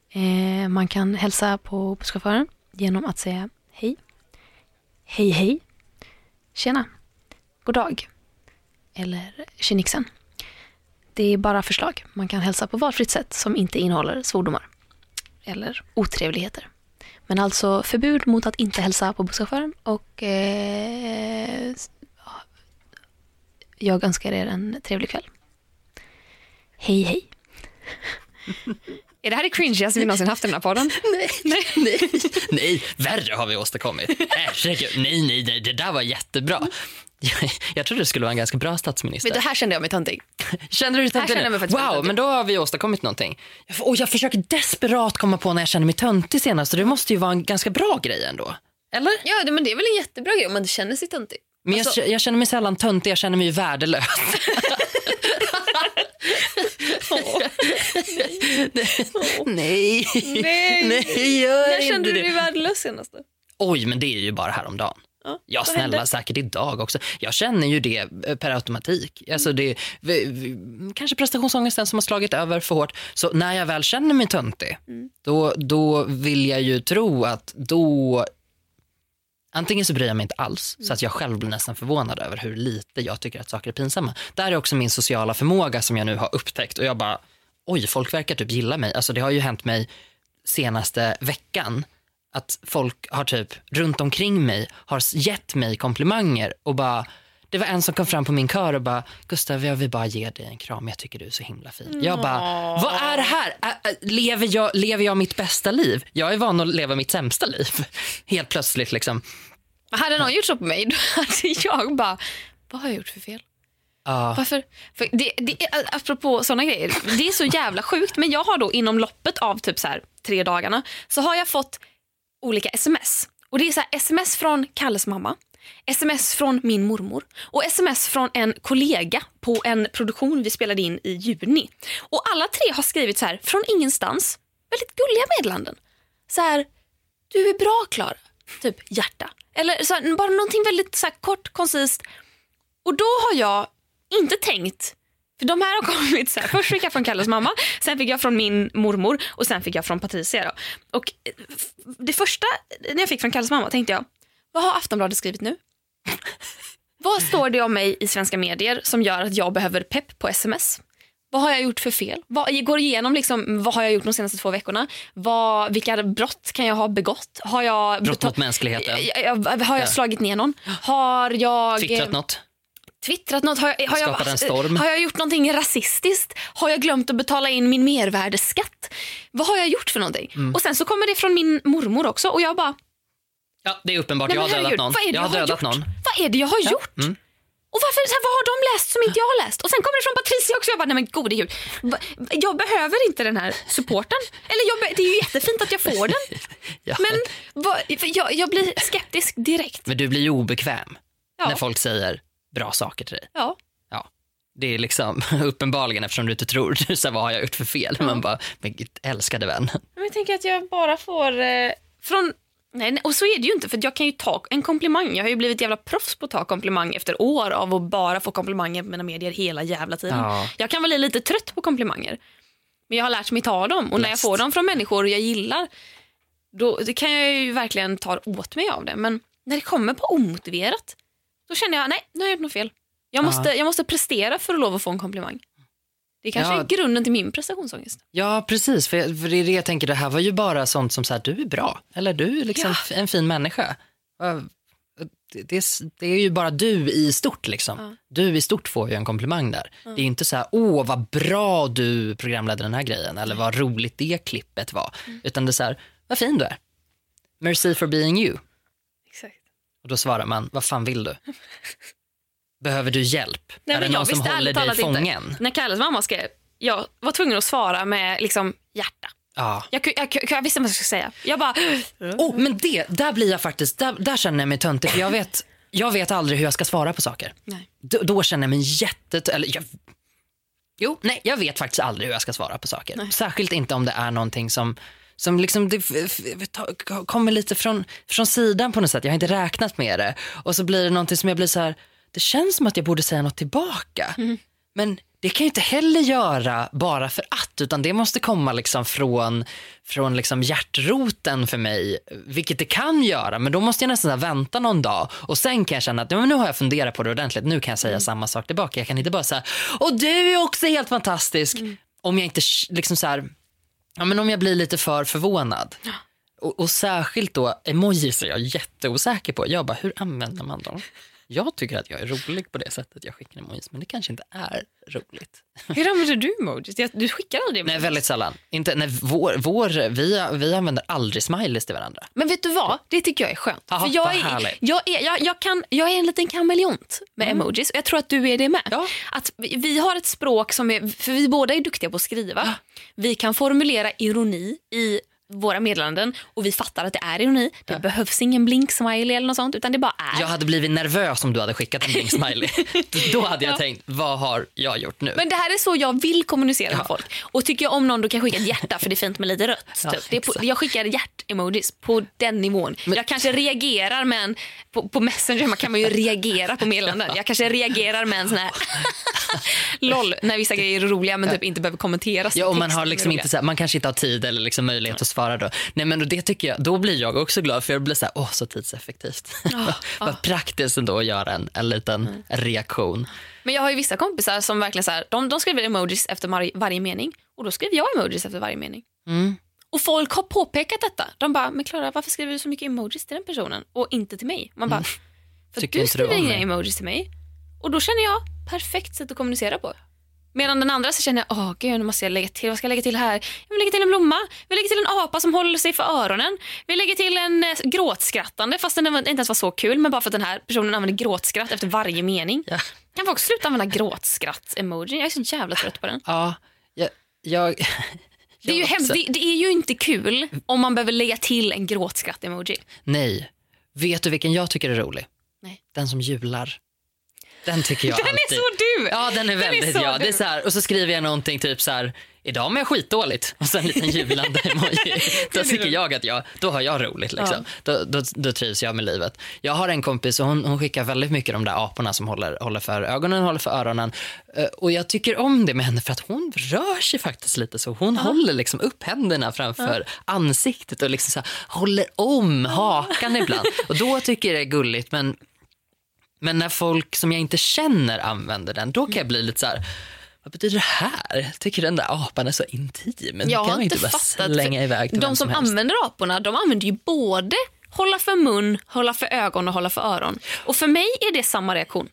Speaker 1: Eh, man kan hälsa på busschauffören genom att säga hej, hej hej, tjena, god dag eller tjenixen. Det är bara förslag. Man kan hälsa på valfritt sätt som inte innehåller svordomar eller otrevligheter. Men alltså förbud mot att inte hälsa på busschauffören och eh, jag önskar er en trevlig kväll. Hej hej. Är det här det cringigaste vi någonsin haft i den här podden? [laughs]
Speaker 2: Nej, nej, nej. [laughs] nej, värre har vi åstadkommit. Herregud, nej, nej, nej, det där var jättebra. Jag, [laughs] jag trodde det skulle vara en ganska bra statsminister.
Speaker 1: Men det här kände jag mig töntig. [laughs]
Speaker 2: Kände du dig töntig?
Speaker 1: jag faktiskt
Speaker 2: Wow,
Speaker 1: töntig.
Speaker 2: men då har vi åstadkommit någonting. Jag, och jag försöker desperat komma på när jag känner mig töntig senast. Så det måste ju vara en ganska bra grej ändå. Eller?
Speaker 1: Ja, det, men det är väl en jättebra grej om man känner sig töntig.
Speaker 2: Men
Speaker 1: Alltså-
Speaker 2: jag, jag känner mig sällan töntig, jag känner mig ju värdelös. [laughs] nej,
Speaker 1: Nej.
Speaker 2: nej, gör
Speaker 1: När kände du dig värdelös senast?
Speaker 2: Oj, men det är ju bara häromdagen.
Speaker 1: Ja,
Speaker 2: Ja, snälla,
Speaker 1: hände?
Speaker 2: säkert idag också. Jag känner ju det eh, per automatik. Alltså det, vi, vi, kanske prestationsångesten som har slagit över för hårt. Så när jag väl känner mig töntig,
Speaker 1: Mm.
Speaker 2: då, då vill jag ju tro att då... Antingen så bryr jag mig inte alls, så att jag själv blir nästan förvånad över hur lite jag tycker att saker är pinsamma. Där är också min sociala förmåga som jag nu har upptäckt. Och jag bara, oj, folk verkar typ gilla mig. Alltså det har ju hänt mig senaste veckan att folk har typ runt omkring mig har gett mig komplimanger och bara det var en som kom fram på min kör och bara Gustav jag vill bara ge dig en kram, jag tycker du är så himla fin. Jag bara, vad är det här? Ä- lever, jag, lever jag mitt bästa liv? Jag är van att leva mitt sämsta liv. [laughs] Helt plötsligt liksom.
Speaker 1: Hade någon gjort så på mig, då hade jag bara, vad har jag gjort för fel?
Speaker 2: Ja.
Speaker 1: Varför? För det, det, apropå såna grejer, det är så jävla sjukt. Men jag har då inom loppet av typ så här, tre dagarna så har jag fått olika sms. Och det är så här, sms från Kalles mamma, sms från min mormor och sms från en kollega på en produktion vi spelade in i juni. Och alla tre har skrivit så här, från ingenstans, väldigt gulliga meddelanden. Så här, du är bra Klara, typ hjärta. Eller så här, bara någonting väldigt så här, kort, koncist. Och då har jag inte tänkt, för de här har kommit så här. Först fick jag från Kalles mamma, sen fick jag från min mormor och sen fick jag från Patricia. Då. Och eh, det första när jag fick från Kalles mamma tänkte jag, vad har Aftonbladet skrivit nu? vad står det om mig i svenska medier som gör att jag behöver pepp på sms? Vad har jag gjort för fel? Vad, går igenom liksom, vad har jag gjort de senaste två veckorna. Vad, vilka brott kan jag ha begått? Har jag,
Speaker 2: Brott mot mänskligheten.
Speaker 1: har jag
Speaker 2: Ja.
Speaker 1: slagit ner någon? Har jag
Speaker 2: Twittrat något?
Speaker 1: Twittrat något? Har jag, har, jag,
Speaker 2: en storm.
Speaker 1: har jag gjort någonting rasistiskt? Har jag glömt att betala in min mervärdesskatt? Vad har jag gjort för någonting?
Speaker 2: Mm.
Speaker 1: Och sen så kommer det från min mormor också och jag bara,
Speaker 2: Ja, det är uppenbart.
Speaker 1: nej
Speaker 2: jag har dödat
Speaker 1: herregud,
Speaker 2: någon.
Speaker 1: vad är det
Speaker 2: Jag har dödat
Speaker 1: gjort?
Speaker 2: någon.
Speaker 1: Vad är det jag har gjort?
Speaker 2: Mm.
Speaker 1: Och varför, så här, vad har de läst som inte jag har läst? Och sen kommer det från Patricia också. Jag bara, nej men gode gud. Va- Jag behöver inte den här supporten. Eller det är ju jättefint att jag får den. [laughs]
Speaker 2: Ja.
Speaker 1: Men för jag, jag blir skeptisk direkt.
Speaker 2: Men du blir ju obekväm
Speaker 1: Ja.
Speaker 2: när folk säger bra saker till dig.
Speaker 1: Ja.
Speaker 2: Ja. Det är liksom [laughs] uppenbarligen eftersom du inte tror, [laughs] så här, vad har jag gjort för fel? Man bara, men gud, älskade vän. [laughs]
Speaker 1: Men jag tänker att jag bara får eh, från... Nej, och så är det ju inte för jag kan ju ta en komplimang. Jag har ju blivit jävla proffs på att ta komplimang efter år av att bara få komplimanger på mina medier hela jävla tiden.
Speaker 2: Ja.
Speaker 1: Jag kan bli lite trött på komplimanger. Men jag har lärt mig ta dem och när jag får dem från människor jag gillar då kan jag ju verkligen ta åt mig av det. Men när det kommer på omotiverat då känner jag nej, nu har jag gjort något fel. Jag måste, jag måste prestera för att lov att få en komplimang. Det kanske
Speaker 2: Ja.
Speaker 1: är grunden till min prestationsångest.
Speaker 2: Ja, precis. För, för det är det jag tänker, det här var ju bara sånt som så här, du är bra. Eller du är liksom
Speaker 1: Ja.
Speaker 2: en fin människa. Ja, Det, det, är, det är ju bara du i stort liksom.
Speaker 1: Ja.
Speaker 2: Du i stort får ju en komplimang där. Det är inte så här, åh vad bra du programledde den här grejen. Eller vad roligt det klippet var.
Speaker 1: Mm.
Speaker 2: Utan det är så här, vad fin du är. Merci for being you. Och då svarar man, vad fan vill du? Behöver du hjälp?
Speaker 1: Nej,
Speaker 2: är det
Speaker 1: jag
Speaker 2: någon som håller dig
Speaker 1: talat inte.
Speaker 2: fången?
Speaker 1: När Kalles mamma skrev, jag var tvungen att svara med liksom hjärta.
Speaker 2: Ja.
Speaker 1: Jag, jag, ku- jag visste vad jag skulle säga. Jag bara,
Speaker 2: Oh, men det, där blir jag faktiskt, där, där känner jag mig töntig för jag vet, jag vet aldrig hur jag ska svara på saker.
Speaker 1: nej.
Speaker 2: Då, då känner jag mig jätte, eller jag, jo, nej, jag vet faktiskt aldrig hur jag ska svara på saker.
Speaker 1: Nej.
Speaker 2: Särskilt inte om det är någonting som, som liksom det, kommer lite från, från sidan på något sätt. Jag har inte räknat med det. Och så blir det någonting som jag blir så här, det känns som att jag borde säga något tillbaka. Men det kan jag inte heller göra bara för att, utan det måste komma liksom från, från liksom hjärtroten för mig, vilket det kan göra, men då måste jag nästan vänta någon dag och sen kan jag känna att ja, men nu har jag funderat på det ordentligt, nu kan jag säga samma sak tillbaka. Jag kan inte bara säga, och du är också helt fantastisk, om jag inte liksom så här, ja men om jag blir lite för förvånad. Och, och särskilt då emojis är jag jätteosäker på. Jag bara, hur använder man dem? Jag tycker att jag är rolig på det sättet jag skickar emojis, men det kanske inte är roligt.
Speaker 1: Hur använder du emojis? Du skickar aldrig emojis.
Speaker 2: Nej, väldigt sällan. Inte, nej, vår, vår, vi, vi använder aldrig smileys till varandra.
Speaker 1: Men vet du vad? Det tycker jag är skönt.
Speaker 2: Jaha,
Speaker 1: För jag, är, jag, är, jag, jag, kan, jag är en liten kameleont med emojis och jag tror att du är det med.
Speaker 2: Ja.
Speaker 1: Att vi, vi har ett språk som är, för vi båda är duktiga på att skriva. Vi kan formulera ironi i våra meddelanden och vi fattar att det är ironi. Det behövs ingen blink-smiley eller något sånt utan det bara är.
Speaker 2: Jag hade blivit nervös om du hade skickat en blink smiley. [laughs] Då hade jag tänkt, vad har jag gjort nu?
Speaker 1: Men det här är så jag vill kommunicera med
Speaker 2: Ja.
Speaker 1: folk. Och tycker jag om någon då kan jag skicka ett hjärta för det är fint med lite rött.
Speaker 2: Ja,
Speaker 1: typ. det på, jag skickar hjärt-emojis på den nivån. jag kanske reagerar med en, på, på Messenger man kan man ju reagera på meddelanden. Jag kanske reagerar med en sån här [laughs] LOL när vissa grejer är roliga men typ inte behöver kommenteras.
Speaker 2: Ja, och man, har liksom inte så här, man kanske inte har tid eller liksom möjlighet att svara då. Nej, men det tycker jag, då blir jag också glad för jag blir så här, åh så tidseffektivt. [laughs] [laughs] Vad praktiskt ändå att göra en, en liten
Speaker 1: Mm.
Speaker 2: reaktion.
Speaker 1: Men jag har ju vissa kompisar som verkligen så här, de, de skriver emojis efter varje, varje mening och då skriver jag emojis efter varje mening.
Speaker 2: Mm.
Speaker 1: Och folk har påpekat detta. De bara, men Klara varför skriver du så mycket emojis till den personen och inte till mig? Man bara, för
Speaker 2: Mm. Tycker
Speaker 1: du skriver inga emojis till mig. Och då känner jag, perfekt sätt att kommunicera på. Medan den andra så känner jag, åh gud nu måste jag lägga till, vad ska jag lägga till här? Jag vill lägga till en blomma, vi lägger till en apa som håller sig för öronen. Vi lägger till en eh, gråtskrattande fast den inte ens var så kul men bara för att den här personen använder gråtskratt efter varje mening.
Speaker 2: Ja.
Speaker 1: Kan folk sluta använda gråtskratt-emoji? Jag är så jävla trött på den.
Speaker 2: Ja, jag... jag [laughs]
Speaker 1: Det är ju hemskt. Det, det är ju inte kul om man behöver lägga till en gråtskratt-emoji.
Speaker 2: Nej. Vet du vilken jag tycker är rolig?
Speaker 1: Nej.
Speaker 2: Den som jular. Den tycker jag
Speaker 1: Den
Speaker 2: alltid.
Speaker 1: är så du!
Speaker 2: Ja, den är
Speaker 1: är
Speaker 2: väldigt
Speaker 1: så
Speaker 2: ja. Det är
Speaker 1: du.
Speaker 2: så här, och så skriver jag någonting typ så här, idag mår jag skitdåligt. Och så en liten jublande [laughs] emoji. Då tycker jag att jag, då har jag roligt liksom. Då, då, då trivs jag med livet. Jag har en kompis och hon, hon skickar väldigt mycket de där aporna som håller, håller för ögonen, håller för öronen. Eh, Och jag tycker om det med henne för att hon rör sig faktiskt lite så. Hon håller liksom upp händerna framför ansiktet och liksom så här, håller om hakan ibland. Och då tycker jag det är gulligt men men när folk som jag inte känner använder den, då kan jag bli lite så här, vad betyder det här? Jag tycker den där apan är så intim. Men
Speaker 1: Jag
Speaker 2: kan
Speaker 1: har
Speaker 2: man
Speaker 1: inte
Speaker 2: bara
Speaker 1: fattat.
Speaker 2: slänga iväg till
Speaker 1: de som
Speaker 2: som helst.
Speaker 1: använder aporna, de använder ju både hålla för mun, hålla för ögon och hålla för öron. Och för mig är det samma reaktion.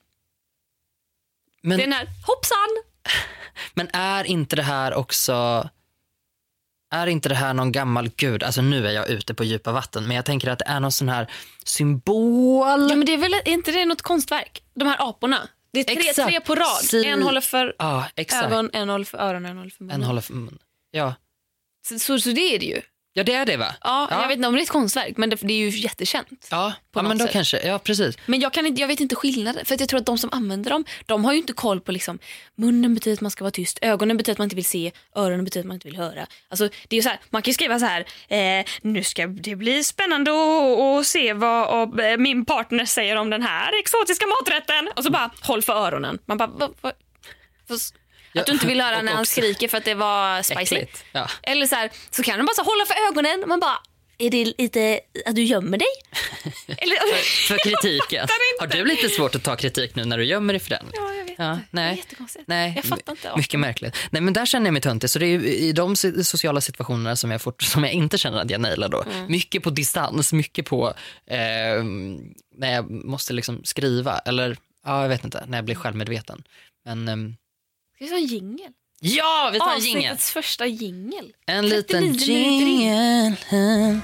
Speaker 2: Men,
Speaker 1: Det är den här, hoppsan! [laughs]
Speaker 2: men är inte det här också... Är inte det här någon gammal gud? Alltså nu är jag ute på djupa vatten, men jag tänker att det är någon sån här symbol.
Speaker 1: Ja, men det är, väl, är inte det något konstverk? De här aporna. Det är tre,
Speaker 2: Exakt.
Speaker 1: tre på rad.
Speaker 2: Si-
Speaker 1: En håller för
Speaker 2: Ja,
Speaker 1: ögon, en håller för öron, en håller för
Speaker 2: En
Speaker 1: munnen.
Speaker 2: håller för mun. Ja.
Speaker 1: Så, så, så det är det ju.
Speaker 2: Ja, det är det va?
Speaker 1: Ja,
Speaker 2: Ja.
Speaker 1: Jag vet inte om det är ett konstverk, men det, det är ju jättekänt.
Speaker 2: Ja, ja men då
Speaker 1: sätt.
Speaker 2: kanske. Ja, precis.
Speaker 1: Men jag, kan inte, jag vet inte skillnaden. För att jag tror att de som använder dem, de har ju inte koll på liksom, munnen betyder att man ska vara tyst, ögonen betyder att man inte vill se, öronen betyder att man inte vill höra. Alltså, det är ju så här, man kan ju skriva så här, eh, nu ska det bli spännande att se vad och, eh, min partner säger om den här exotiska maträtten. Och så bara, håll för öronen. Man bara, va, va, att du inte vill höra när han skriker för att det var spicy.
Speaker 2: Ja.
Speaker 1: Eller så, här, så kan de bara så, hålla för ögonen. Man bara,
Speaker 3: är det lite att du gömmer dig? [laughs]
Speaker 1: Eller,
Speaker 2: För kritiken.
Speaker 1: inte.
Speaker 2: Har du lite svårt att ta kritik nu när du gömmer dig för den?
Speaker 1: ja, jag vet
Speaker 2: Ja,
Speaker 1: inte. Det
Speaker 2: nej.
Speaker 1: är jättekonstigt.
Speaker 2: Nej,
Speaker 1: Jag fattar inte.
Speaker 2: Mycket märkligt. Nej, men där känner jag mig töntig. Så det är i de sociala situationerna som jag, fort, som jag inte känner att jag nailar då.
Speaker 1: Mm.
Speaker 2: Mycket på distans, mycket på eh, när jag måste liksom skriva eller ja, jag vet inte, när jag blir självmedveten. Men ehm,
Speaker 1: vi ta en jingel?
Speaker 2: ja, vi tar en jingel.
Speaker 1: Avsnittets första jingel.
Speaker 2: En liten
Speaker 1: 39 minuter in.
Speaker 2: jingel.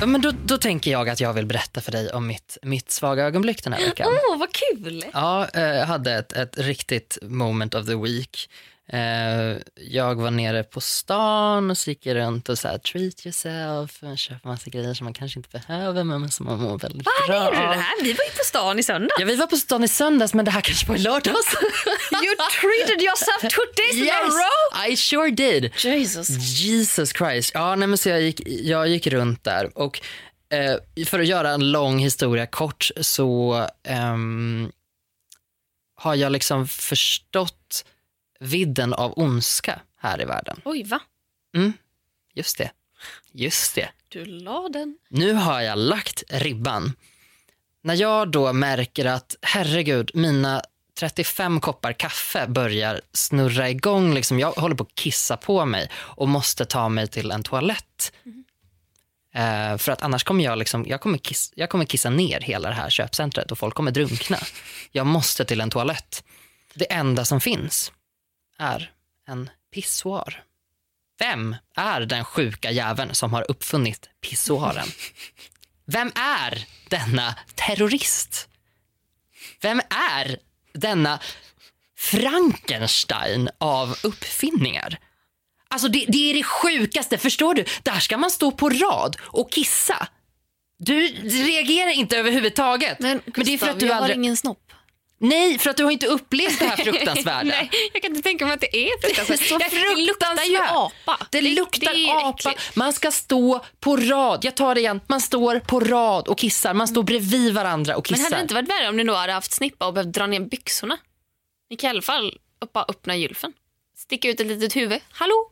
Speaker 2: Ja, men då, då tänker jag att jag vill berätta för dig om mitt, mitt svaga ögonblick den här veckan.
Speaker 1: Åh, vad kul!
Speaker 2: Ja, eh, jag hade ett, ett riktigt moment of the week. Eh, jag var nere på stan och så gick jag runt och så här, treat yourself och köpa massa grejer som man kanske inte behöver men som man mår väldigt
Speaker 1: Vad
Speaker 2: bra av.
Speaker 1: det här? Vi var ju på stan i söndag.
Speaker 2: Ja, vi var på stan i söndags men det här kanske var i lördags. [laughs]
Speaker 1: You treated yourself two days in a row!
Speaker 2: I sure did.
Speaker 1: Jesus.
Speaker 2: Jesus Christ. Ja, nej, men så jag, gick, jag gick runt där och eh, för att göra en lång historia kort så ehm, har jag liksom förstått vidden av ondska här i världen.
Speaker 1: Oj, va?
Speaker 2: Mm, just det. Just det.
Speaker 1: Du la den.
Speaker 2: Nu har jag lagt ribban. När jag då märker att herregud, mina 35 koppar kaffe börjar snurra igång. Liksom, jag håller på att kissa på mig och måste ta mig till en toalett. Eh, för att annars kommer jag, liksom, jag, kommer kiss, jag kommer kissa ner hela det här köpcentret och folk kommer drunkna. Jag måste till en toalett. Det enda som finns är en pissoar. Vem är den sjuka jäveln som har uppfunnit pissoaren? [laughs] Vem är denna terrorist? Vem är denna Frankenstein av uppfinningar? Alltså det, det är det sjukaste, förstår du? Där ska man stå på rad och kissa. Du reagerar inte överhuvudtaget.
Speaker 1: Men,
Speaker 2: Men det är för att du
Speaker 1: jag
Speaker 2: aldrig...
Speaker 1: har ingen snopp.
Speaker 2: Nej, för att du har inte upplevt det här [laughs] fruktansvärda.
Speaker 1: Nej, jag kan inte tänka mig att det är fruktansvärt.
Speaker 2: Så
Speaker 1: Jag- luktar ju apa.
Speaker 2: Det luktar
Speaker 1: det
Speaker 2: apa.
Speaker 1: äckligt.
Speaker 2: Man ska stå på rad. Jag tar det igen. Man står på rad och kissar. Man står bredvid varandra och
Speaker 1: Men
Speaker 2: kissar.
Speaker 1: hade det inte varit värre om ni då hade haft snippa och behövt dra ner byxorna? Ni kan i alla fall bara öppna gylfen. Sticka ut ett litet huvud. Hallå?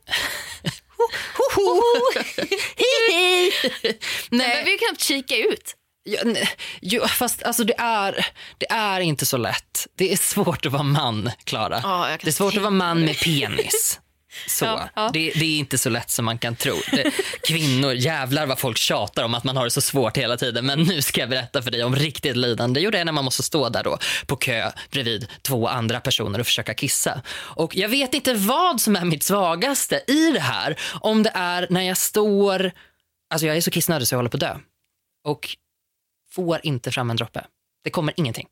Speaker 1: [laughs]
Speaker 2: Hoho! Hihi! [laughs]
Speaker 1: Man
Speaker 2: Nej,
Speaker 1: behöver ju knappt kika ut.
Speaker 2: Ja, nej, jo, fast alltså det är, det är inte så lätt. Det är svårt att vara man, Klara.
Speaker 1: Ja,
Speaker 2: det är svårt att vara man med penis. Så.
Speaker 1: Ja, ja.
Speaker 2: Det, det är inte så lätt som man kan tro. Det, kvinnor, jävlar vad folk tjatar om att man har det så svårt hela tiden. Men nu ska jag berätta för dig om riktigt lidande. Jo, det är när man måste stå där då på kö bredvid två andra personer och försöka kissa. Och jag vet inte vad som är mitt svagaste i det här. Om det är när jag står, alltså jag är så kissnödig så jag håller på att dö. Och får inte fram en droppe. Det kommer ingenting.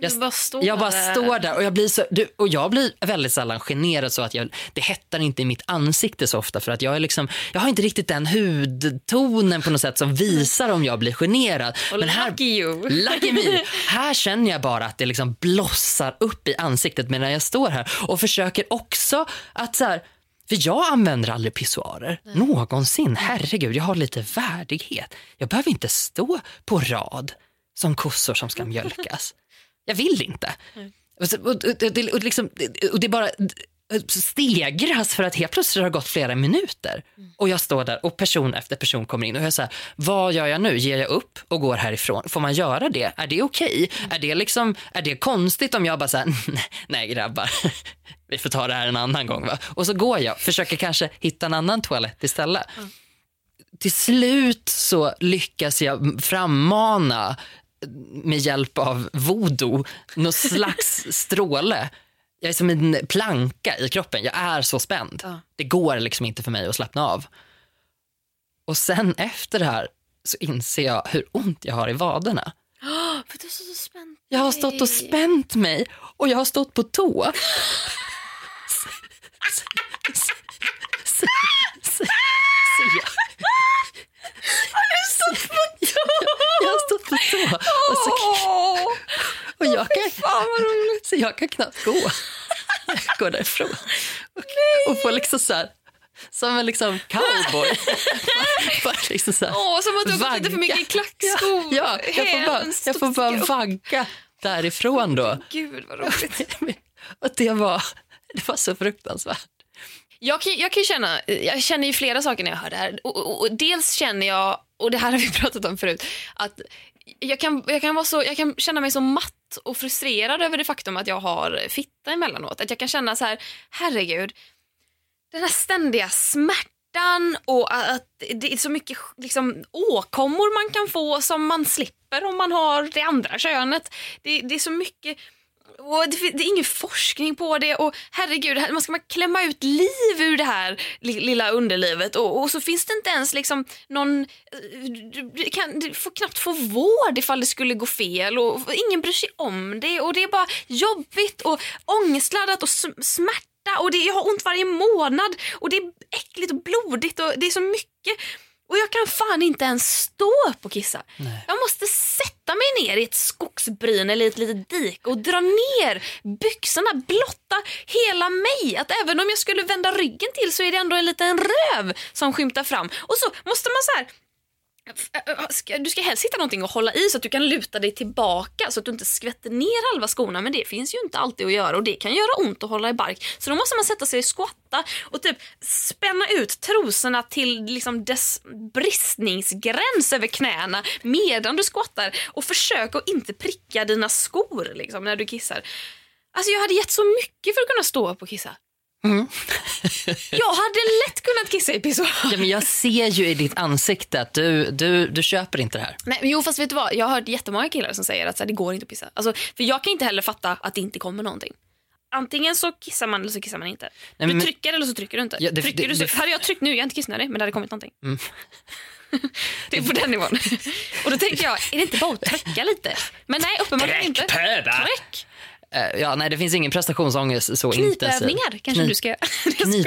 Speaker 2: Jag,
Speaker 1: bara står
Speaker 2: jag bara
Speaker 1: där.
Speaker 2: står där och jag blir, så, du, och jag blir väldigt sällan generad så att jag, det hettar inte i mitt ansikte så ofta för att jag är liksom, jag har inte riktigt den hudtonen på något sätt som visar om jag blir generad.
Speaker 1: Och lucky you.
Speaker 2: Lucky me. [laughs] Här känner jag bara att det liksom blossar upp i ansiktet medan jag står här och försöker också att så här, för jag använder aldrig pissoarer någonsin. Herregud, jag har lite värdighet. Jag behöver inte stå på rad som kossor som ska [laughs] mjölkas. Jag vill inte. Och, och, och, och, liksom, och det bara stegras för att helt plötsligt har det gått flera minuter. Och jag står där och person efter person kommer in och jag säger vad gör jag nu? Ger jag upp och går härifrån? Får man göra det? Är det okej? Är, det liksom, är det konstigt om jag bara säger [laughs] nej grabbar, vi får ta det här en annan gång va? Och så går jag, försöker kanske hitta en annan toalett istället. Till slut så lyckas jag frammana med hjälp av voodoo någon [laughs] slags stråle. Jag är som en planka i kroppen. Jag är så spänd.
Speaker 1: Ja.
Speaker 2: Det går liksom inte för mig att slappna av. Och sen efter det här så inser jag hur ont jag har i vaderna. [gasps]
Speaker 1: För du är så spänd.
Speaker 2: Jag har stått och spänt mig och jag har stått på tå. [laughs] Så, så, så, så, så jag, jag har stått på tå och, så, och jag, kan, så jag kan knappt gå. Jag går därifrån och, och får liksom så här, som en liksom cowboy. [laughs] bara liksom så här,
Speaker 1: Åh, som att du har lite för mycket klackskor.
Speaker 2: Ja, jag får bara, jag får bara vagga därifrån då.
Speaker 1: Gud vad roligt. [laughs]
Speaker 2: Och det var, [laughs] det var så fruktansvärt.
Speaker 1: Jag kan, jag kan känna, jag känner ju flera saker när jag hör det här. Och, och, och dels känner jag, och det här har vi [laughs] pratat om förut, att jag kan, jag, kan vara så, jag kan känna mig så matt och frustrerad över det faktum att jag har fitta emellanåt. Att jag kan känna så här, herregud, den här ständiga smärtan och att det är så mycket liksom, åkommor man kan få som man slipper om man har det andra könet. Det, det är så mycket och det, det är ingen forskning på det och herregud, man ska man klämma ut liv ur det här lilla underlivet och, och så finns det inte ens liksom någon, du, du, kan, du får knappt få vård ifall det skulle gå fel och, och ingen bryr sig om det och det är bara jobbigt och ångestladdat och smärta och det, jag har ont varje månad och det är äckligt och blodigt och det är så mycket och jag kan fan inte ens stå upp och kissa. Nej. Jag måste sätta mig ner i ett skogsbryn eller ett litet dike och dra ner byxorna, blotta hela mig. Att även om jag skulle vända ryggen till så är det ändå en liten röv som skymtar fram. Och så måste man så här du ska helst hitta någonting att hålla i så att du kan luta dig tillbaka så att du inte skvätter ner halva skorna men det finns ju inte alltid att göra och det kan göra ont att hålla i bark. Så då måste man sätta sig och squatta och typ spänna ut trosorna till liksom dess bristningsgräns över knäna medan du squattar och försök att inte pricka dina skor liksom, när du kissar. Alltså jag hade gett så mycket för att kunna stå upp och kissa. Mm. jag hade lätt kunnat kissa i pissoar.
Speaker 2: Ja, men jag ser ju i ditt ansikte att du, du, du köper inte det här.
Speaker 1: Nej, jo, fast vet du vad? Jag har hört jättemånga killar som säger att så här, det går inte att pissa. Alltså, för jag kan inte heller fatta att det inte kommer någonting. Antingen så kissar man eller så kissar man inte. Nej, men, du trycker eller så trycker du inte. Ja, det, trycker det, du så, det, hade jag tryckt nu, jag är inte kissnödig, men det hade kommit någonting. Mm. [laughs] det är på den nivån. [laughs] Och då tänker jag, är det inte bara att trycka lite? Men nej, uppenbarligen inte. Tryck!
Speaker 2: Uh, ja, nej, det finns ingen prestationsångest så
Speaker 1: intensiv. Knipövningar kanske Knip, du ska [laughs]
Speaker 2: Knip,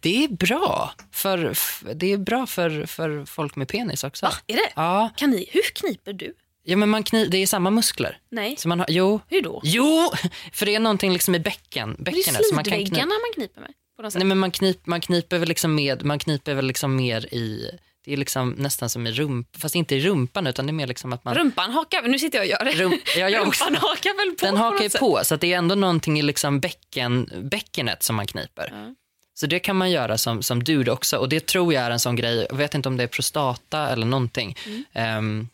Speaker 2: Det är bra för, det är bra för, för folk med penis också.
Speaker 1: Va, är det?
Speaker 2: Ja.
Speaker 1: Kan ni, hur kniper du?
Speaker 2: Ja, men man knip, det är samma muskler.
Speaker 1: Nej.
Speaker 2: Så man har, jo.
Speaker 1: Hur då?
Speaker 2: Jo, för det är någonting liksom i bäcken, bäckenet.
Speaker 1: Det är slidväggarna man, man kniper med.
Speaker 2: Nej, men man, knip, man kniper väl liksom med, man kniper väl liksom mer i det är liksom nästan som i rumpan, fast inte i rumpan utan det är mer liksom att man...
Speaker 1: Rumpan hakar, nu sitter jag och gör det. Rum,
Speaker 2: ja, jag
Speaker 1: rumpan hakar väl på
Speaker 2: Den hakar ju på så det är ändå någonting i liksom bäcken, bäckenet som man kniper. Ja. Så det kan man göra som, som dude också och det tror jag är en sån grej, jag vet inte om det är prostata eller någonting. Mm. Um,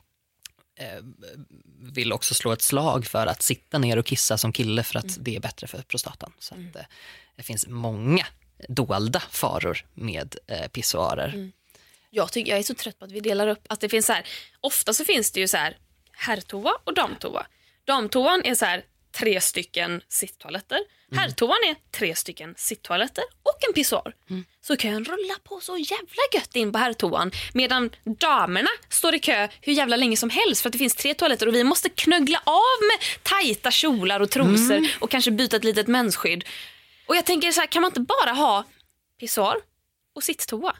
Speaker 2: vill också slå ett slag för att sitta ner och kissa som kille för att mm. det är bättre för prostatan. Så mm. att, eh, det finns många dolda faror med eh, pissoarer. Mm.
Speaker 1: Jag, tycker, jag är så trött på att vi delar upp. Att det finns så här, ofta så finns det ju så här herrtoa och damtoa. Damtoan är så här tre stycken sitttoaletter. Mm. Herrtoan är tre stycken sitttoaletter och en pissoar. Mm. Så kön rullar på så jävla gött in på herrtoan medan damerna står i kö hur jävla länge som helst för att det finns tre toaletter och vi måste knöggla av med tajta kjolar och trosor mm. och kanske byta ett litet mensskydd. Och jag tänker så här, kan man inte bara ha pissoar och sitttoa?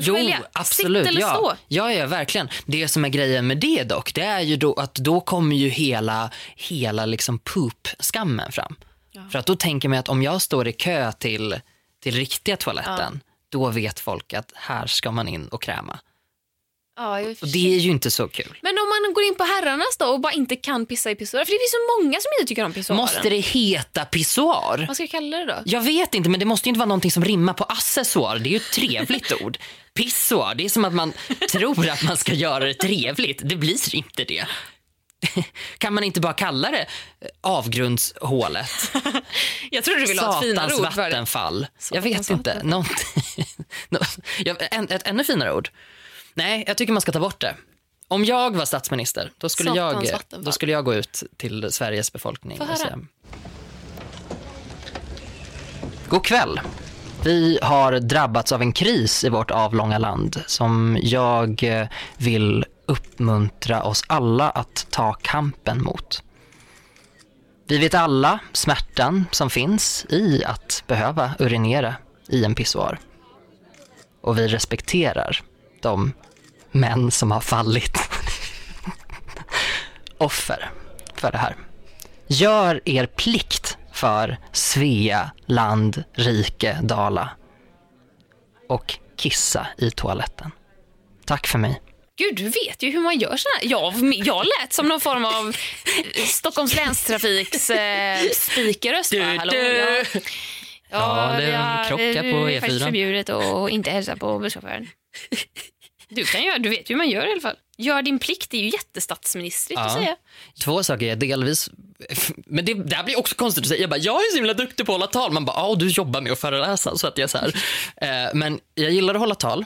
Speaker 2: Jo, välja. absolut. Sitt eller ja. stå. Ja, ja, verkligen. Det som är grejen med det dock, det är ju då att då kommer ju hela, hela liksom poop-skammen fram. Ja. För att då tänker man att om jag står i kö till, till riktiga toaletten, ja. då vet folk att här ska man in och kräma.
Speaker 1: Ja,
Speaker 2: och det är ju inte så kul.
Speaker 1: Men om man går in på herrarnas då och bara inte kan pissa i pissoar. För det finns så många som inte tycker om pissoaren.
Speaker 2: Måste det heta pissoar?
Speaker 1: Vad ska jag kalla det då?
Speaker 2: Jag vet inte men det måste inte vara någonting som rimmar på accessoar. Det är ju ett trevligt ord. Pissoar, det är som att man tror att man ska göra det trevligt. Det blir inte det. Kan man inte bara kalla det avgrundshålet? [laughs]
Speaker 1: Jag tror du vill ha ett finare ord
Speaker 2: det. vattenfall. Jag vet inte. Något, [laughs] ett ännu finare ord. Nej, jag tycker man ska ta bort det. Om jag var statsminister, då skulle, jag, då skulle jag gå ut till Sveriges befolkning och säga... God kväll. Vi har drabbats av en kris i vårt avlånga land som jag eh, vill uppmuntra oss alla att ta kampen mot. Vi vet alla smärtan som finns i att behöva urinera i en pissoar. Och vi respekterar de män som har fallit [laughs] offer för det här. Gör er plikt för Svea, land, rike, Dala och kissa i toaletten. Tack för mig.
Speaker 1: Gud, du vet ju hur man gör såna här. Jag, jag lät som någon form av eh, Stockholms länstrafiks eh, speakerröst. va? Hallå, jag-
Speaker 2: Ja, det krockar på
Speaker 1: det är faktiskt
Speaker 2: E4.
Speaker 1: förbjudet att inte hälsa på busschauffören. Du, kan göra, du vet ju hur man gör i alla fall. Gör din plikt, det är ju jättestatsministrigt att
Speaker 2: Ja.
Speaker 1: säga.
Speaker 2: Två saker är delvis, men det där blir också konstigt att säga. Jag bara, jag är så himla duktig på att hålla tal. Man bara, ja du jobbar med att föreläsa. Så att jag så här. Eh, men jag gillar att hålla tal.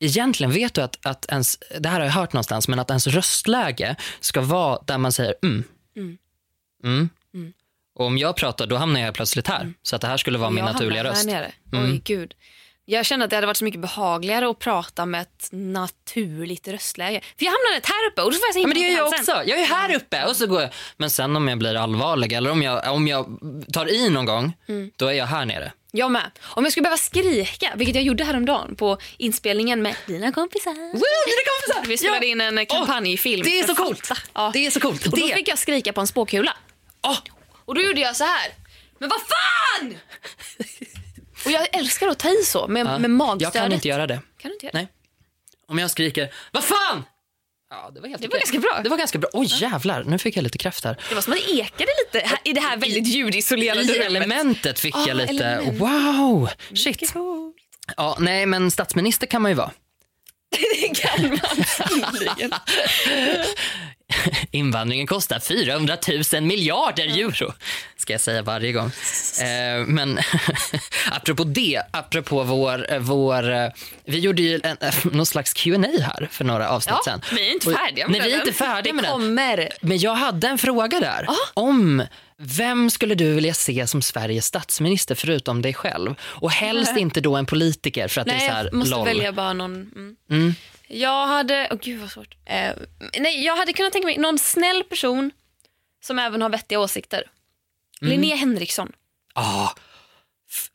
Speaker 2: Egentligen vet du att, att ens, det här har jag hört någonstans, men att ens röstläge ska vara där man säger mm. Mm. Och om jag pratar då hamnar jag plötsligt här. Så att det här skulle vara min
Speaker 1: Jag
Speaker 2: naturliga röst.
Speaker 1: Här nere.
Speaker 2: Mm.
Speaker 1: Oj, gud. Jag känner att det hade varit så mycket behagligare att prata med ett naturligt röstläge. För jag hamnar rätt här uppe och då får jag säga
Speaker 2: Ja, men det gör jag också. Jag är här uppe och så går jag. Men sen om jag blir allvarlig eller om jag, om jag tar i någon gång,
Speaker 1: Mm.
Speaker 2: då är jag här nere.
Speaker 1: Jag med. Om jag skulle behöva skrika, vilket jag gjorde häromdagen på inspelningen med dina kompisar.
Speaker 2: Woo, dina kompisar!
Speaker 1: Vi spelade
Speaker 2: Ja.
Speaker 1: in en kampanjfilm.
Speaker 2: Det är så coolt.
Speaker 1: Ja.
Speaker 2: Det är så coolt.
Speaker 1: Och då fick jag skrika på en spåkula.
Speaker 2: Åh,
Speaker 1: Och då gjorde jag så här. Men vad fan! Och jag älskar att ta i så med,
Speaker 2: ja.
Speaker 1: med magstödet.
Speaker 2: Jag kan inte göra det.
Speaker 1: Kan du inte göra det?
Speaker 2: Nej. Om jag skriker, vad fan! Ja, det var, helt
Speaker 1: Det var ganska bra.
Speaker 2: Det var ganska bra. Oj jävlar, nu fick jag lite kraft här.
Speaker 1: Det var som att det ekade lite här, i det här väldigt ljudisolerade
Speaker 2: I
Speaker 1: rummet.
Speaker 2: elementet fick
Speaker 1: Ah,
Speaker 2: jag lite,
Speaker 1: element.
Speaker 2: wow, shit. Ja, nej men statsminister kan man ju vara. [laughs]
Speaker 1: Det kan man. [laughs] [laughs]
Speaker 2: Invandringen kostar 400 000 miljarder euro, ska jag säga varje gång. Eh, men [laughs] apropå det, apropå vår, eh, vår eh, vi gjorde ju en, någon slags Q&A här för några avsnitt
Speaker 1: Ja,
Speaker 2: sen.
Speaker 1: vi är inte
Speaker 2: Och-
Speaker 1: färdiga med
Speaker 2: Nej, vi är
Speaker 1: den.
Speaker 2: inte färdiga med den.
Speaker 1: kommer.
Speaker 2: Men jag hade en fråga där. Om vem skulle du vilja se som Sveriges statsminister förutom dig själv? Och helst [laughs] inte då en politiker för att
Speaker 1: Nej,
Speaker 2: det är så här,
Speaker 1: måste
Speaker 2: LOL.
Speaker 1: välja bara någon. Mm. Jag hade, åh gud vad svårt. Eh, nej, jag hade kunnat tänka mig någon snäll person som även har vettiga åsikter.
Speaker 2: Mm.
Speaker 1: Linnea Henriksson.
Speaker 2: Ah,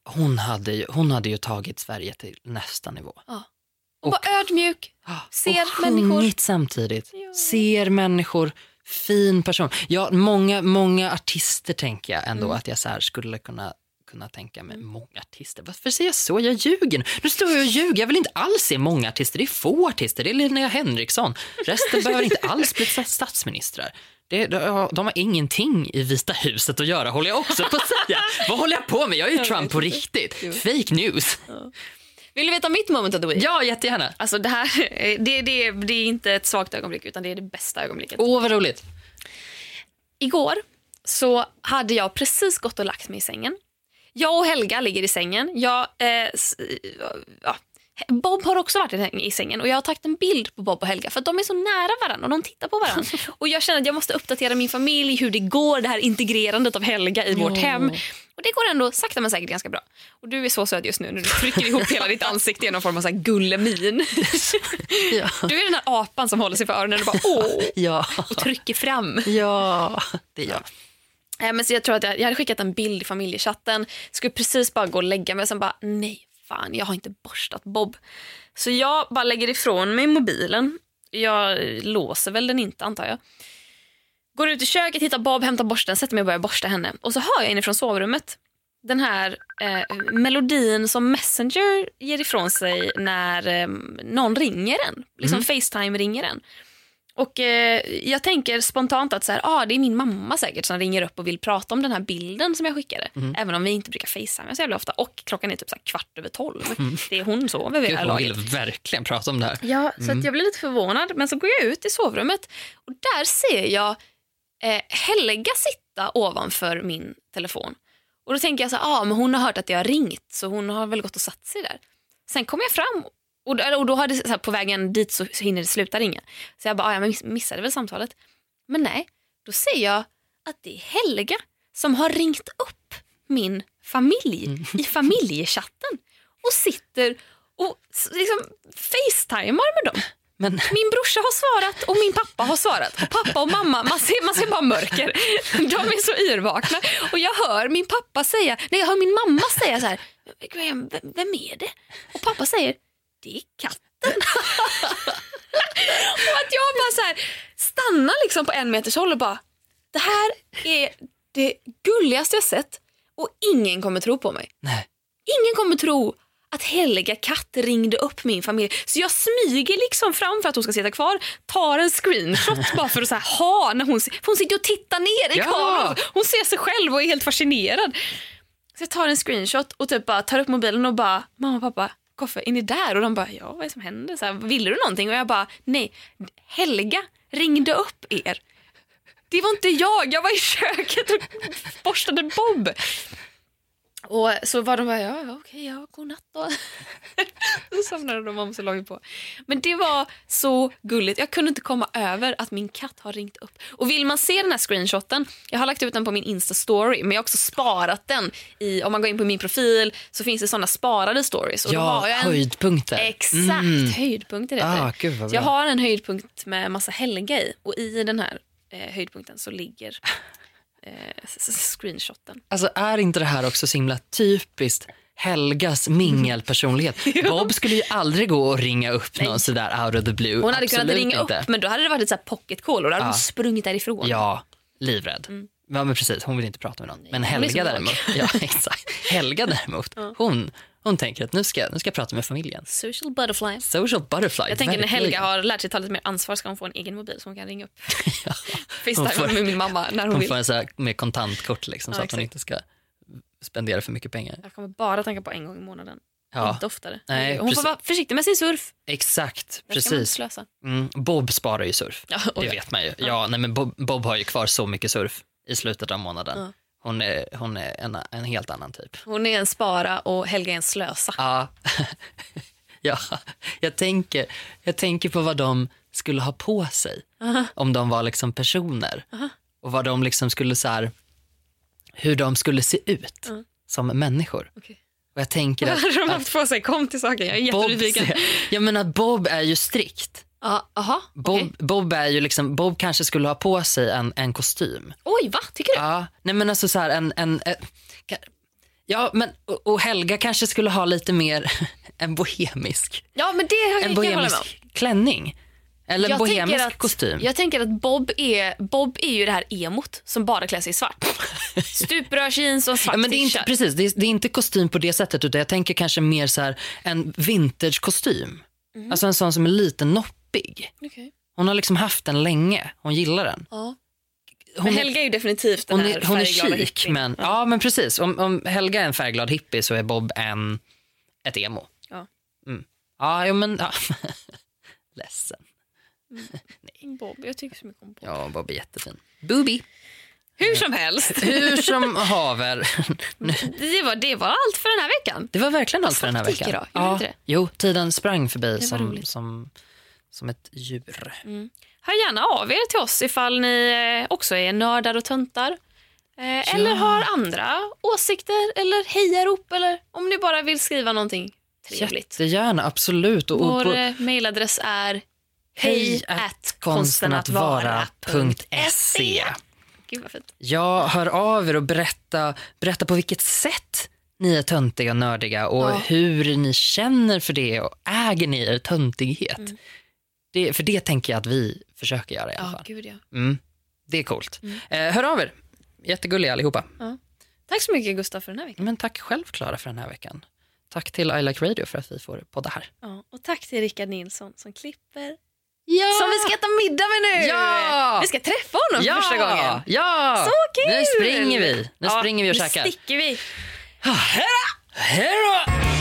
Speaker 2: hon, hade ju, hon hade ju tagit Sverige till nästa nivå.
Speaker 1: Hon var ödmjuk, ser
Speaker 2: och
Speaker 1: människor.
Speaker 2: samtidigt. Ser människor. Fin person. Ja, många, många artister tänker jag ändå
Speaker 1: Mm.
Speaker 2: att jag så skulle kunna kunna tänka mig många artister. Varför säger jag så? Jag ljuger. Nu står jag och ljuger. Jag vill inte alls se många artister. Det är få artister. Det är Linnea Henriksson. Resten behöver inte alls bli statsministrar. Det, de, har ingenting i Vita huset att göra, håller jag också på att säga. Vad håller jag på med? Jag är ju Trump på riktigt. Fake news.
Speaker 1: Vill du veta mitt moment of the week?
Speaker 2: Ja, jättegärna.
Speaker 1: Alltså det här det, det, det är inte ett svagt ögonblick utan det är det bästa ögonblicket.
Speaker 2: Åh, vad roligt.
Speaker 1: Igår så hade jag precis gått och lagt mig i sängen. Jag och Helga ligger i sängen. Jag, eh, ja. Bob har också varit i- sängen och jag har tagit en bild på Bob och Helga för de är så nära varandra och de tittar på varandra. [laughs] och jag känner att jag måste uppdatera min familj hur det går, det här integrerandet av Helga i vårt hem. Och det går ändå sakta men säkert ganska bra. Och du är så söt just nu när du trycker ihop hela ditt ansikte i någon form av så gullemin. [laughs]
Speaker 2: Ja.
Speaker 1: Du är den här apan som håller sig för öronen och bara åh [laughs]
Speaker 2: Ja.
Speaker 1: och trycker fram.
Speaker 2: Ja, det är jag.
Speaker 1: Eh, Men så jag tror att jag, jag hade skickat en bild i familjechatten, skulle precis bara gå och lägga mig och sen bara nej fan jag har inte borstat Bob. Så jag bara lägger ifrån mig mobilen. Jag låser väl den inte antar jag. Går ut i köket, hittar Bob, hämtar borsten, sätter mig och börjar borsta henne. Och så hör jag inifrån sovrummet den här eh, melodin som Messenger ger ifrån sig när eh, någon ringer en. Liksom Facetime ringer en. Och eh, jag tänker spontant att så här, ah, det är min mamma säkert som ringer upp och vill prata om den här bilden som jag skickade. Även om vi inte brukar facetimea så jävla ofta. Och klockan är typ så kvart över tolv. Det är hon sover vid det här
Speaker 2: hon vill verkligen prata om det här.
Speaker 1: Ja, så att jag blir lite förvånad. Men så går jag ut i sovrummet och där ser jag eh, Helga sitta ovanför min telefon. Och då tänker jag så här, ah, men hon har hört att jag har ringt så hon har väl gått och satt sig där. Sen kommer jag fram och, då- och då har det, så här, på vägen dit så, så hinner det sluta ringa. Så jag bara, ah, jag miss, missade väl samtalet. Men nej, då ser jag att det är Helga som har ringt upp min familj i familjechatten och sitter och liksom facetimar med dem.
Speaker 2: Men
Speaker 1: Min brorsa har svarat och min pappa har svarat. Och pappa och mamma, man ser, man ser bara mörker. De är så yrvakna. Och jag hör min pappa säga, nej jag hör min mamma säga så här, vem, vem är det? Och pappa säger, det är katten. [laughs] och att jag bara så här, stannar liksom på en meters håll och bara, det här är det gulligaste jag sett och ingen kommer tro på mig.
Speaker 2: nej.
Speaker 1: Ingen kommer tro att Helga katt ringde upp min familj. Så jag smyger liksom fram för att hon ska sitta kvar, tar en screenshot [laughs] bara för att så här, ha när hon, för hon sitter och tittar ner i
Speaker 2: Ja.
Speaker 1: kameran. Hon ser sig själv och är helt fascinerad. Så jag tar en screenshot och typ bara tar upp mobilen och bara mamma pappa Koffe, är ni där? Och de bara ja vad är det som händer? Så här, Ville du någonting? Och jag bara nej, Helga ringde upp er. Det var inte jag, jag var i köket och borstade Bob. Och så var de bara, ja okej, ja, godnatt då. [laughs] så somnade de om så vi på. Men det var så gulligt. Jag kunde inte komma över att min katt har ringt upp. Och vill man se den här screenshoten, jag har lagt ut den på min Insta-story, men jag har också sparat den. i Om man går in på min profil så finns det såna sparade stories. Och då
Speaker 2: Ja,
Speaker 1: har jag en,
Speaker 2: höjdpunkter.
Speaker 1: Exakt,
Speaker 2: Mm.
Speaker 1: höjdpunkter heter
Speaker 2: Ah, gud vad
Speaker 1: Så jag
Speaker 2: bra.
Speaker 1: har en höjdpunkt med massa Helga i och i den här eh, höjdpunkten så ligger eh, screenshoten.
Speaker 2: Alltså är inte det här också så himla typiskt Helgas mingelpersonlighet? [laughs] Bob skulle ju aldrig gå och ringa upp någon sådär out of the blue.
Speaker 1: Hon hade kunnat
Speaker 2: Absolut
Speaker 1: ringa
Speaker 2: inte.
Speaker 1: upp men då hade det varit ett pocket call och då hade
Speaker 2: Ja.
Speaker 1: hon sprungit därifrån.
Speaker 2: Ja, livrädd. Ja men precis, hon vill inte prata med någon. Men Helga
Speaker 1: som
Speaker 2: däremot, ja, [laughs] exakt. Helga däremot hon, hon tänker att nu ska, nu ska jag prata med familjen.
Speaker 1: Social butterfly.
Speaker 2: Social butterfly.
Speaker 1: Jag tänker när. Helga har lärt sig ta lite mer ansvar ska hon få en egen mobil så hon kan ringa upp. [laughs]
Speaker 2: Hon
Speaker 1: Facetime
Speaker 2: får-
Speaker 1: med min mamma när hon
Speaker 2: Hon
Speaker 1: vill.
Speaker 2: får en så med kontantkort liksom, så
Speaker 1: Ja,
Speaker 2: att hon inte ska spendera för mycket pengar.
Speaker 1: Jag kommer bara tänka på en gång i månaden.
Speaker 2: Ja,
Speaker 1: Inte oftare.
Speaker 2: Nej,
Speaker 1: hon får
Speaker 2: precis.
Speaker 1: vara försiktig med sin surf.
Speaker 2: exakt.
Speaker 1: Där
Speaker 2: Precis. Mm, Bob sparar ju surf.
Speaker 1: Ja,
Speaker 2: det
Speaker 1: ja.
Speaker 2: vet man ju. Ja, nej, men Bob, Bob har ju kvar så mycket surf i slutet av månaden.
Speaker 1: Ja.
Speaker 2: Hon är, hon är en, en helt annan typ.
Speaker 1: Hon är en spara och Helga är en slösa.
Speaker 2: Ja, [laughs] ja jag, tänker, jag tänker på vad de skulle ha på sig om de var liksom personer. Och vad de liksom skulle så här, hur de skulle se ut som människor.
Speaker 1: Okej.
Speaker 2: Och jag tänker
Speaker 1: Vad
Speaker 2: att,
Speaker 1: hade de haft på sig? Kom till saken, jag är jättenyfiken.
Speaker 2: jag menar Bob är ju strikt.
Speaker 1: Aha,
Speaker 2: Bob,
Speaker 1: okej.
Speaker 2: Bob är ju liksom, Bob kanske skulle ha på sig en, en kostym.
Speaker 1: Oj, va? Tycker du?
Speaker 2: Ja, nej men alltså så här en, en, en ka- ja men och, Helga kanske skulle ha lite mer [laughs] en bohemisk,
Speaker 1: Ja, men det har jag
Speaker 2: en bohemisk klänning. Eller en
Speaker 1: Jag
Speaker 2: bohemisk
Speaker 1: tänker att-
Speaker 2: kostym.
Speaker 1: Jag tänker att Bob är, Bob är ju det här emot som bara klär sig i svart. [laughs] Stuprörsjeans och svart
Speaker 2: Ja, men det är inte, precis, det är, det är inte kostym på det sättet utan jag tänker kanske mer så här en vintage-kostym.
Speaker 1: Mhm.
Speaker 2: Alltså en sån som är lite noppig.
Speaker 1: Okej.
Speaker 2: Hon har liksom haft den länge, hon gillar den.
Speaker 1: Ja.
Speaker 2: Hon
Speaker 1: Men Helga är ju definitivt den
Speaker 2: Hon
Speaker 1: här
Speaker 2: är, hon är chic, men, ja. men precis. Om, om Helga är en färgglad hippie så är Bob en, ett emo.
Speaker 1: Ja.
Speaker 2: Mm. Ja, men... Ja. [laughs] Ledsen.
Speaker 1: Bob, jag tycker så mycket om Bob.
Speaker 2: Ja, Bob är jättefin. Booby.
Speaker 1: Hur som helst. [laughs]
Speaker 2: Hur som haver.
Speaker 1: Det var, det var allt för den här veckan.
Speaker 2: Det var verkligen allt för den här veckan.
Speaker 1: inte det?
Speaker 2: Jo, tiden sprang förbi som,
Speaker 1: roligt.
Speaker 2: som, som ett djur.
Speaker 1: Hör gärna av er till oss ifall ni eh, också är nördar och töntar. Eh, Eller har andra åsikter eller hejarop eller om ni bara vill skriva någonting trevligt.
Speaker 2: Jättegärna, absolut. Och, och
Speaker 1: Vår
Speaker 2: på,
Speaker 1: eh, mailadress är
Speaker 2: hej at konstenatvara.se.
Speaker 1: Gud vad fint.
Speaker 2: Ja, hör av er och berätta, berätta på vilket sätt ni är töntiga och nördiga och
Speaker 1: Ja.
Speaker 2: hur ni känner för det och äger ni er töntighet. Det, för det tänker jag att vi försöker göra i alla
Speaker 1: Ja,
Speaker 2: fall.
Speaker 1: gud ja.
Speaker 2: Mm. Det är coolt. Eh, hör av er. Jättegulliga allihopa.
Speaker 1: Tack så mycket Gustav för den här veckan.
Speaker 2: Men tack själv Klara för den här veckan. Tack till I Like Radio för att vi får podda här.
Speaker 1: Ja, och tack till Rickard Nilsson som klipper.
Speaker 2: Ja!
Speaker 1: Som vi ska äta middag med nu!
Speaker 2: Ja!
Speaker 1: Vi ska träffa honom för första gången.
Speaker 2: Ja!
Speaker 1: Så kul!
Speaker 2: Nu springer vi. Nu
Speaker 1: Ja,
Speaker 2: springer vi och
Speaker 1: nu
Speaker 2: käkar.
Speaker 1: sticker vi.
Speaker 2: Hej då!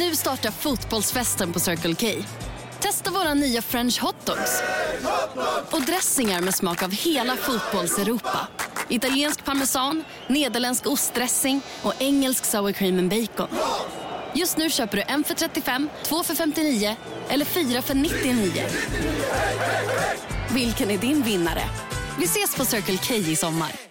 Speaker 4: Nu startar fotbollsfesten på Circle K. Testa våra nya french hotdogs och dressingar med smak av hela fotbolls-Europa. Italiensk parmesan, nederländsk ostdressing och engelsk sour cream and bacon. Just nu köper du en för 35, två för 59 eller fyra för 99. Vilken är din vinnare? Vi ses på Circle K i sommar.